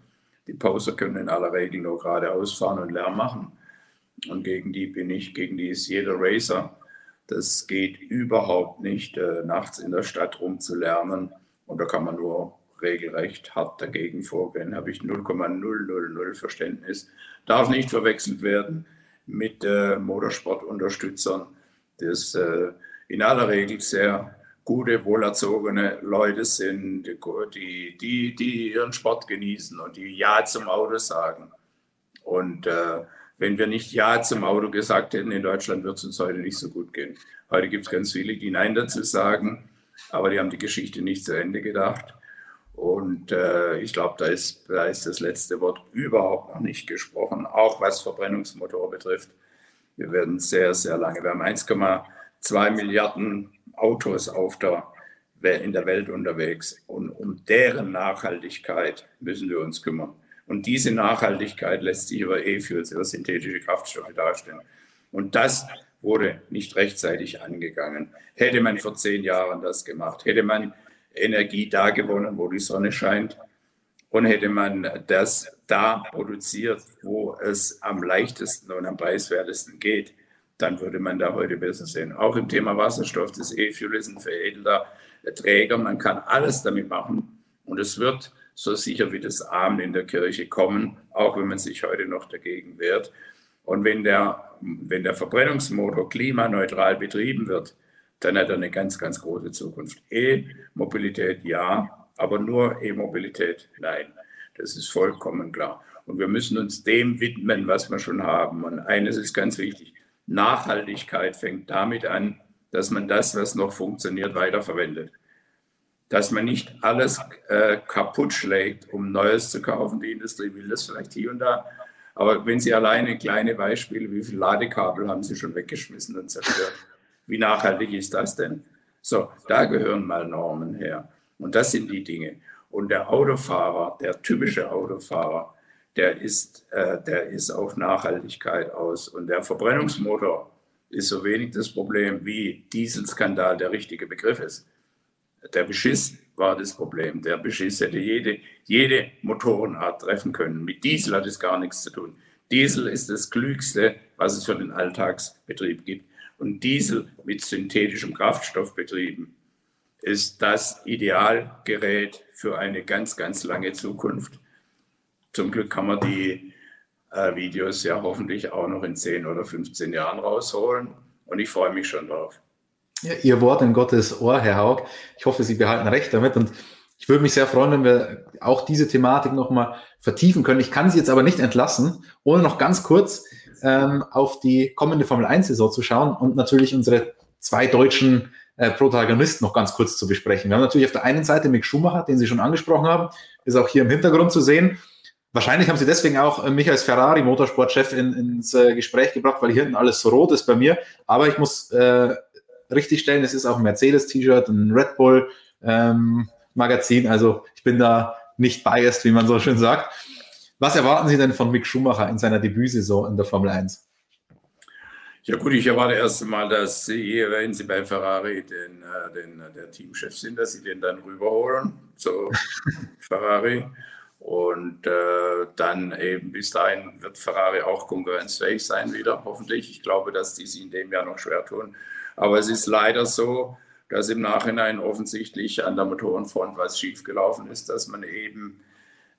Die Poser können in aller Regel nur geradeaus fahren und Lärm machen. Und gegen die bin ich, gegen die ist jeder Racer. Das geht überhaupt nicht, äh, nachts in der Stadt rumzulernen. Und da kann man nur regelrecht hart dagegen vorgehen. Habe ich 0,000 Verständnis. Darf nicht verwechselt werden mit äh, Motorsportunterstützern. Das äh, in aller Regel sehr gute, wohlerzogene Leute sind, die, die, die ihren Sport genießen und die Ja zum Auto sagen. Und äh, wenn wir nicht Ja zum Auto gesagt hätten in Deutschland, würde es uns heute nicht so gut gehen. Heute gibt es ganz viele, die Nein dazu sagen, aber die haben die Geschichte nicht zu Ende gedacht. Und äh, ich glaube, da ist, da ist das letzte Wort überhaupt noch nicht gesprochen, auch was Verbrennungsmotor betrifft. Wir werden sehr, sehr lange, wir haben 1,2 Milliarden Autos auf der, in der Welt unterwegs. Und um deren Nachhaltigkeit müssen wir uns kümmern. Und diese Nachhaltigkeit lässt sich über E-Fuels, über synthetische Kraftstoffe darstellen. Und das wurde nicht rechtzeitig angegangen. Hätte man vor zehn Jahren das gemacht, hätte man Energie da gewonnen, wo die Sonne scheint, und hätte man das da produziert, wo es am leichtesten und am preiswertesten geht, dann würde man da heute besser sehen. Auch im Thema Wasserstoff, das E-Fuel ist ein veredelter Träger, man kann alles damit machen und es wird so sicher wie das Amen in der Kirche kommen, auch wenn man sich heute noch dagegen wehrt. Und wenn der, wenn der Verbrennungsmotor klimaneutral betrieben wird, dann hat er eine ganz, ganz große Zukunft. E-Mobilität ja, aber nur E-Mobilität nein. Das ist vollkommen klar. Und wir müssen uns dem widmen, was wir schon haben. Und eines ist ganz wichtig. Nachhaltigkeit fängt damit an, dass man das, was noch funktioniert, weiterverwendet. Dass man nicht alles äh, kaputt schlägt, um Neues zu kaufen. Die Industrie will das vielleicht hier und da. Aber wenn Sie alleine kleine Beispiele, wie viele Ladekabel haben Sie schon weggeschmissen und zerstört? Wie nachhaltig ist das denn? So, da gehören mal Normen her. Und das sind die Dinge. Und der Autofahrer, der typische Autofahrer, der ist, äh, der ist auf Nachhaltigkeit aus. Und der Verbrennungsmotor ist so wenig das Problem wie Dieselskandal der richtige Begriff ist. Der Beschiss war das Problem. Der Beschiss hätte jede, jede Motorenart treffen können. Mit Diesel hat es gar nichts zu tun. Diesel ist das Klügste, was es für den Alltagsbetrieb gibt. Und Diesel mit synthetischem Kraftstoff betrieben ist das Idealgerät für eine ganz, ganz lange Zukunft. Zum Glück kann man die äh, Videos ja hoffentlich auch noch in 10 oder 15 Jahren rausholen. Und ich freue mich schon drauf. Ja, Ihr Wort in Gottes Ohr, Herr Haug. Ich hoffe, Sie behalten recht damit. Und ich würde mich sehr freuen, wenn wir auch diese Thematik nochmal vertiefen können. Ich kann Sie jetzt aber nicht entlassen, ohne noch ganz kurz ähm, auf die kommende Formel 1-Saison zu schauen und natürlich unsere zwei deutschen äh, Protagonisten noch ganz kurz zu besprechen. Wir haben natürlich auf der einen Seite Mick Schumacher, den Sie schon angesprochen haben, ist auch hier im Hintergrund zu sehen. Wahrscheinlich haben sie deswegen auch äh, mich als Ferrari Motorsportchef in, ins äh, Gespräch gebracht, weil hier hinten alles so rot ist bei mir. Aber ich muss äh, richtig es ist auch ein Mercedes-T-Shirt, ein Red Bull ähm, Magazin. Also ich bin da nicht biased, wie man so schön sagt. Was erwarten Sie denn von Mick Schumacher in seiner Debütsaison in der Formel 1? Ja gut, ich erwarte erst einmal, dass Sie, wenn Sie bei Ferrari den, äh, den, der Teamchef sind, dass Sie den dann rüberholen zu (laughs) Ferrari. Und äh, dann eben bis dahin wird Ferrari auch konkurrenzfähig sein wieder, hoffentlich. Ich glaube, dass die sich in dem Jahr noch schwer tun. Aber es ist leider so, dass im Nachhinein offensichtlich an der Motorenfront was schiefgelaufen ist, dass man eben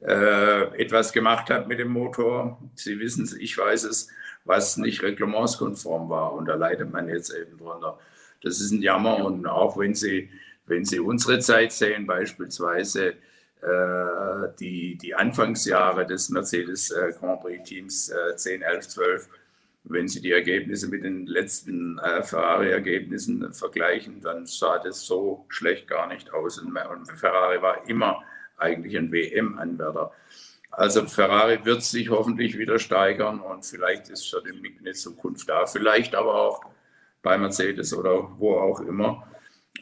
äh, etwas gemacht hat mit dem Motor. Sie wissen es, ich weiß es, was nicht reglementskonform war. Und da leidet man jetzt eben drunter. Das ist ein Jammer. Und auch wenn Sie, wenn Sie unsere Zeit sehen, beispielsweise, äh, die, die Anfangsjahre des Mercedes äh, Grand Prix Teams 10, 11, 12, wenn Sie die Ergebnisse mit den letzten äh, Ferrari-Ergebnissen vergleichen, dann sah das so schlecht gar nicht aus. Und Ferrari war immer eigentlich ein WM-Anwärter. Also Ferrari wird sich hoffentlich wieder steigern und vielleicht ist für den MIG eine Zukunft da. Vielleicht aber auch bei Mercedes oder wo auch immer.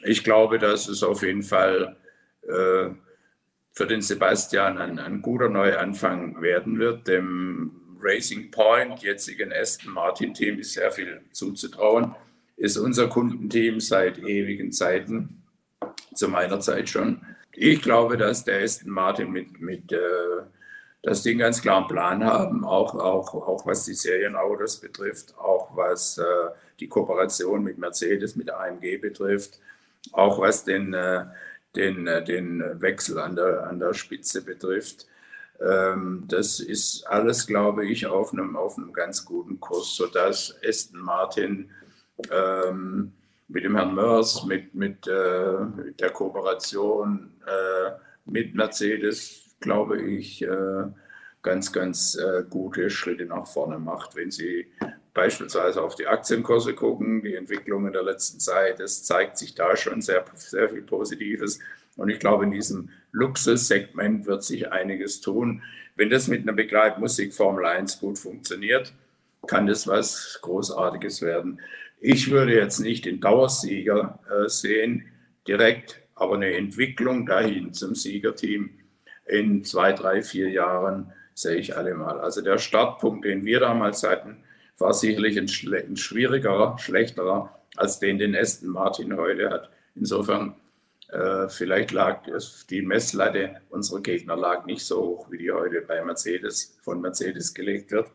Ich glaube, dass es auf jeden Fall äh, für den Sebastian ein, ein guter Neuanfang werden wird. Dem Racing Point, jetzigen Aston Martin Team, ist sehr viel zuzutrauen. Ist unser Kundenteam seit ewigen Zeiten, zu meiner Zeit schon. Ich glaube, dass der Aston Martin mit, mit äh, dass die einen ganz klaren Plan haben, auch, auch, auch was die Serienautos betrifft, auch was äh, die Kooperation mit Mercedes, mit AMG betrifft, auch was den, äh, den, äh, den Wechsel an der, an der Spitze betrifft. Ähm, das ist alles, glaube ich, auf einem, auf einem ganz guten Kurs, sodass Aston Martin ähm, mit dem Herrn Mörs, mit, mit, äh, mit der Kooperation äh, mit Mercedes, glaube ich, äh, ganz, ganz äh, gute Schritte nach vorne macht. Wenn Sie beispielsweise auf die Aktienkurse gucken, die Entwicklung in der letzten Zeit, es zeigt sich da schon sehr, sehr viel Positives. Und ich glaube, in diesem Luxussegment wird sich einiges tun. Wenn das mit einer Begleitmusik Formel 1 gut funktioniert, kann das was Großartiges werden. Ich würde jetzt nicht den Dauersieger äh, sehen, direkt, aber eine Entwicklung dahin zum Siegerteam in zwei, drei, vier Jahren sehe ich alle mal. Also der Startpunkt, den wir damals hatten, war sicherlich ein, ein schwierigerer, schlechterer, als den, den Aston Martin heute hat. Insofern, äh, vielleicht lag die Messlatte unserer Gegner lag nicht so hoch, wie die heute bei Mercedes, von Mercedes gelegt wird.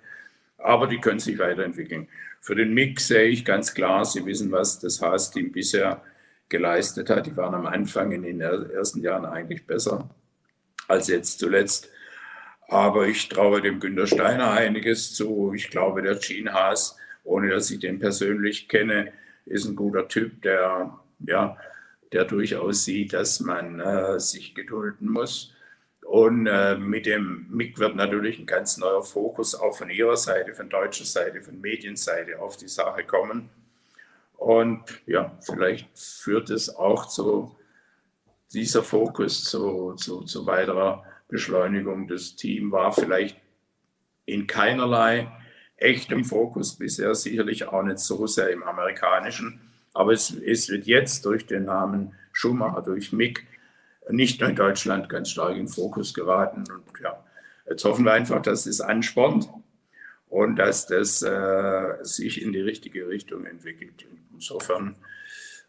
Aber die können sich weiterentwickeln. Für den Mix sehe ich ganz klar, Sie wissen, was das Haas-Team bisher geleistet hat. Die waren am Anfang in den ersten Jahren eigentlich besser als jetzt zuletzt. Aber ich traue dem Günter Steiner einiges zu. Ich glaube, der Gene Haas, ohne dass ich den persönlich kenne, ist ein guter Typ, der, ja, der durchaus sieht, dass man äh, sich gedulden muss. Und äh, mit dem MIG wird natürlich ein ganz neuer Fokus auch von Ihrer Seite, von deutscher Seite, von Medienseite auf die Sache kommen. Und ja, vielleicht führt es auch zu dieser Fokus zu, zu, zu weiterer Beschleunigung. Das Team war vielleicht in keinerlei echtem Fokus bisher, sicherlich auch nicht so sehr im amerikanischen. Aber es, es wird jetzt durch den Namen Schumacher, durch Mick, nicht nur in Deutschland ganz stark in Fokus geraten. Und ja, jetzt hoffen wir einfach, dass es anspornt und dass das äh, sich in die richtige Richtung entwickelt. Insofern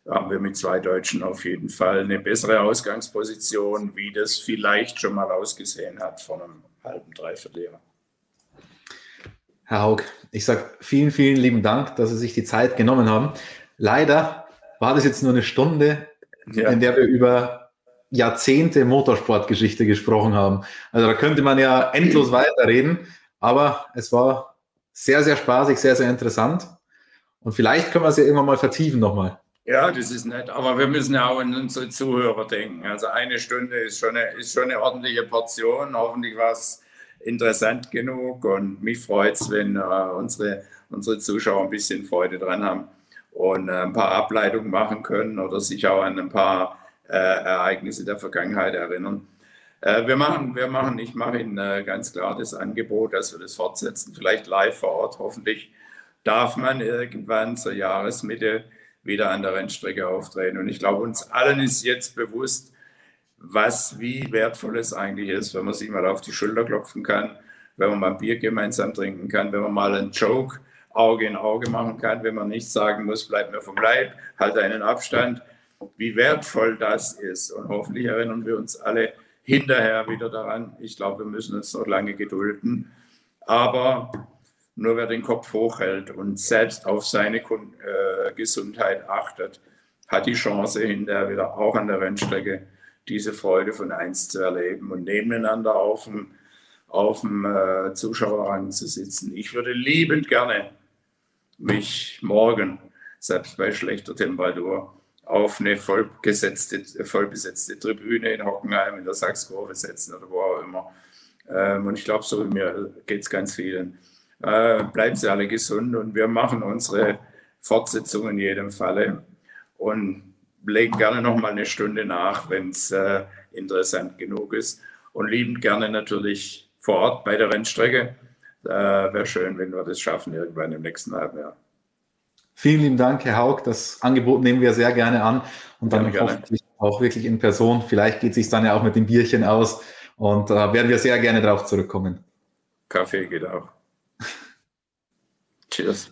haben wir mit zwei Deutschen auf jeden Fall eine bessere Ausgangsposition, wie das vielleicht schon mal ausgesehen hat vor einem halben, dreiviertel Jahr. Herr Haug, ich sage vielen, vielen lieben Dank, dass Sie sich die Zeit genommen haben. Leider war das jetzt nur eine Stunde, ja. in der wir über Jahrzehnte Motorsportgeschichte gesprochen haben. Also da könnte man ja endlos weiterreden, aber es war sehr, sehr spaßig, sehr, sehr interessant. Und vielleicht können wir es ja irgendwann mal vertiefen nochmal. Ja, das ist nett, aber wir müssen ja auch an unsere Zuhörer denken. Also eine Stunde ist schon eine, ist schon eine ordentliche Portion. Hoffentlich war es interessant genug und mich freut es, wenn äh, unsere, unsere Zuschauer ein bisschen Freude dran haben und äh, ein paar Ableitungen machen können oder sich auch an ein paar äh, Ereignisse der Vergangenheit erinnern. Äh, wir machen, wir machen, ich mache Ihnen äh, ganz klar das Angebot, dass wir das fortsetzen, vielleicht live vor Ort. Hoffentlich darf man irgendwann zur Jahresmitte wieder an der Rennstrecke auftreten. Und ich glaube, uns allen ist jetzt bewusst, was wie wertvoll es eigentlich ist, wenn man sich mal auf die Schulter klopfen kann, wenn man mal Bier gemeinsam trinken kann, wenn man mal einen Joke Auge in Auge machen kann, wenn man nicht sagen muss, bleib mir vom Leib, halt einen Abstand, wie wertvoll das ist. Und hoffentlich erinnern wir uns alle hinterher wieder daran. Ich glaube, wir müssen uns noch lange gedulden. Aber nur wer den Kopf hochhält und selbst auf seine äh, Gesundheit achtet, hat die Chance, hinterher wieder auch an der Rennstrecke diese Freude von eins zu erleben und nebeneinander auf dem, auf dem äh, Zuschauerrang zu sitzen. Ich würde liebend gerne mich morgen, selbst bei schlechter Temperatur, auf eine vollgesetzte, vollbesetzte Tribüne in Hockenheim in der Sachskurve setzen oder wo auch immer. Ähm, und ich glaube, so wie mir geht es ganz vielen. Äh, bleiben Sie alle gesund und wir machen unsere Fortsetzung in jedem Falle und legen gerne noch mal eine Stunde nach, wenn es äh, interessant genug ist und lieben gerne natürlich vor Ort bei der Rennstrecke. Äh, Wäre schön, wenn wir das schaffen irgendwann im nächsten halben Jahr. Vielen lieben Dank, Herr Haug. Das Angebot nehmen wir sehr gerne an und dann gerne, hoffentlich gerne. auch wirklich in Person. Vielleicht geht es sich dann ja auch mit dem Bierchen aus und da äh, werden wir sehr gerne darauf zurückkommen. Kaffee geht auch. (laughs) Cheers.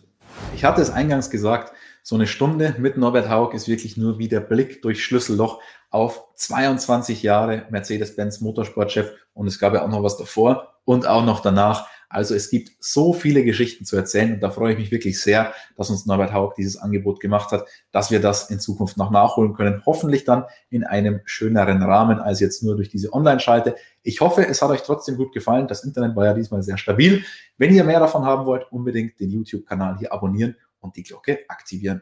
Ich hatte es eingangs gesagt, So eine Stunde mit Norbert Haug ist wirklich nur wie der Blick durch Schlüsselloch auf 22 Jahre Mercedes-Benz Motorsportchef und es gab ja auch noch was davor und auch noch danach. Also es gibt so viele Geschichten zu erzählen und da freue ich mich wirklich sehr, dass uns Norbert Haug dieses Angebot gemacht hat, dass wir das in Zukunft noch nachholen können. Hoffentlich dann in einem schöneren Rahmen als jetzt nur durch diese Online-Schalte. Ich hoffe, es hat euch trotzdem gut gefallen. Das Internet war ja diesmal sehr stabil. Wenn ihr mehr davon haben wollt, unbedingt den YouTube-Kanal hier abonnieren und die Glocke aktivieren.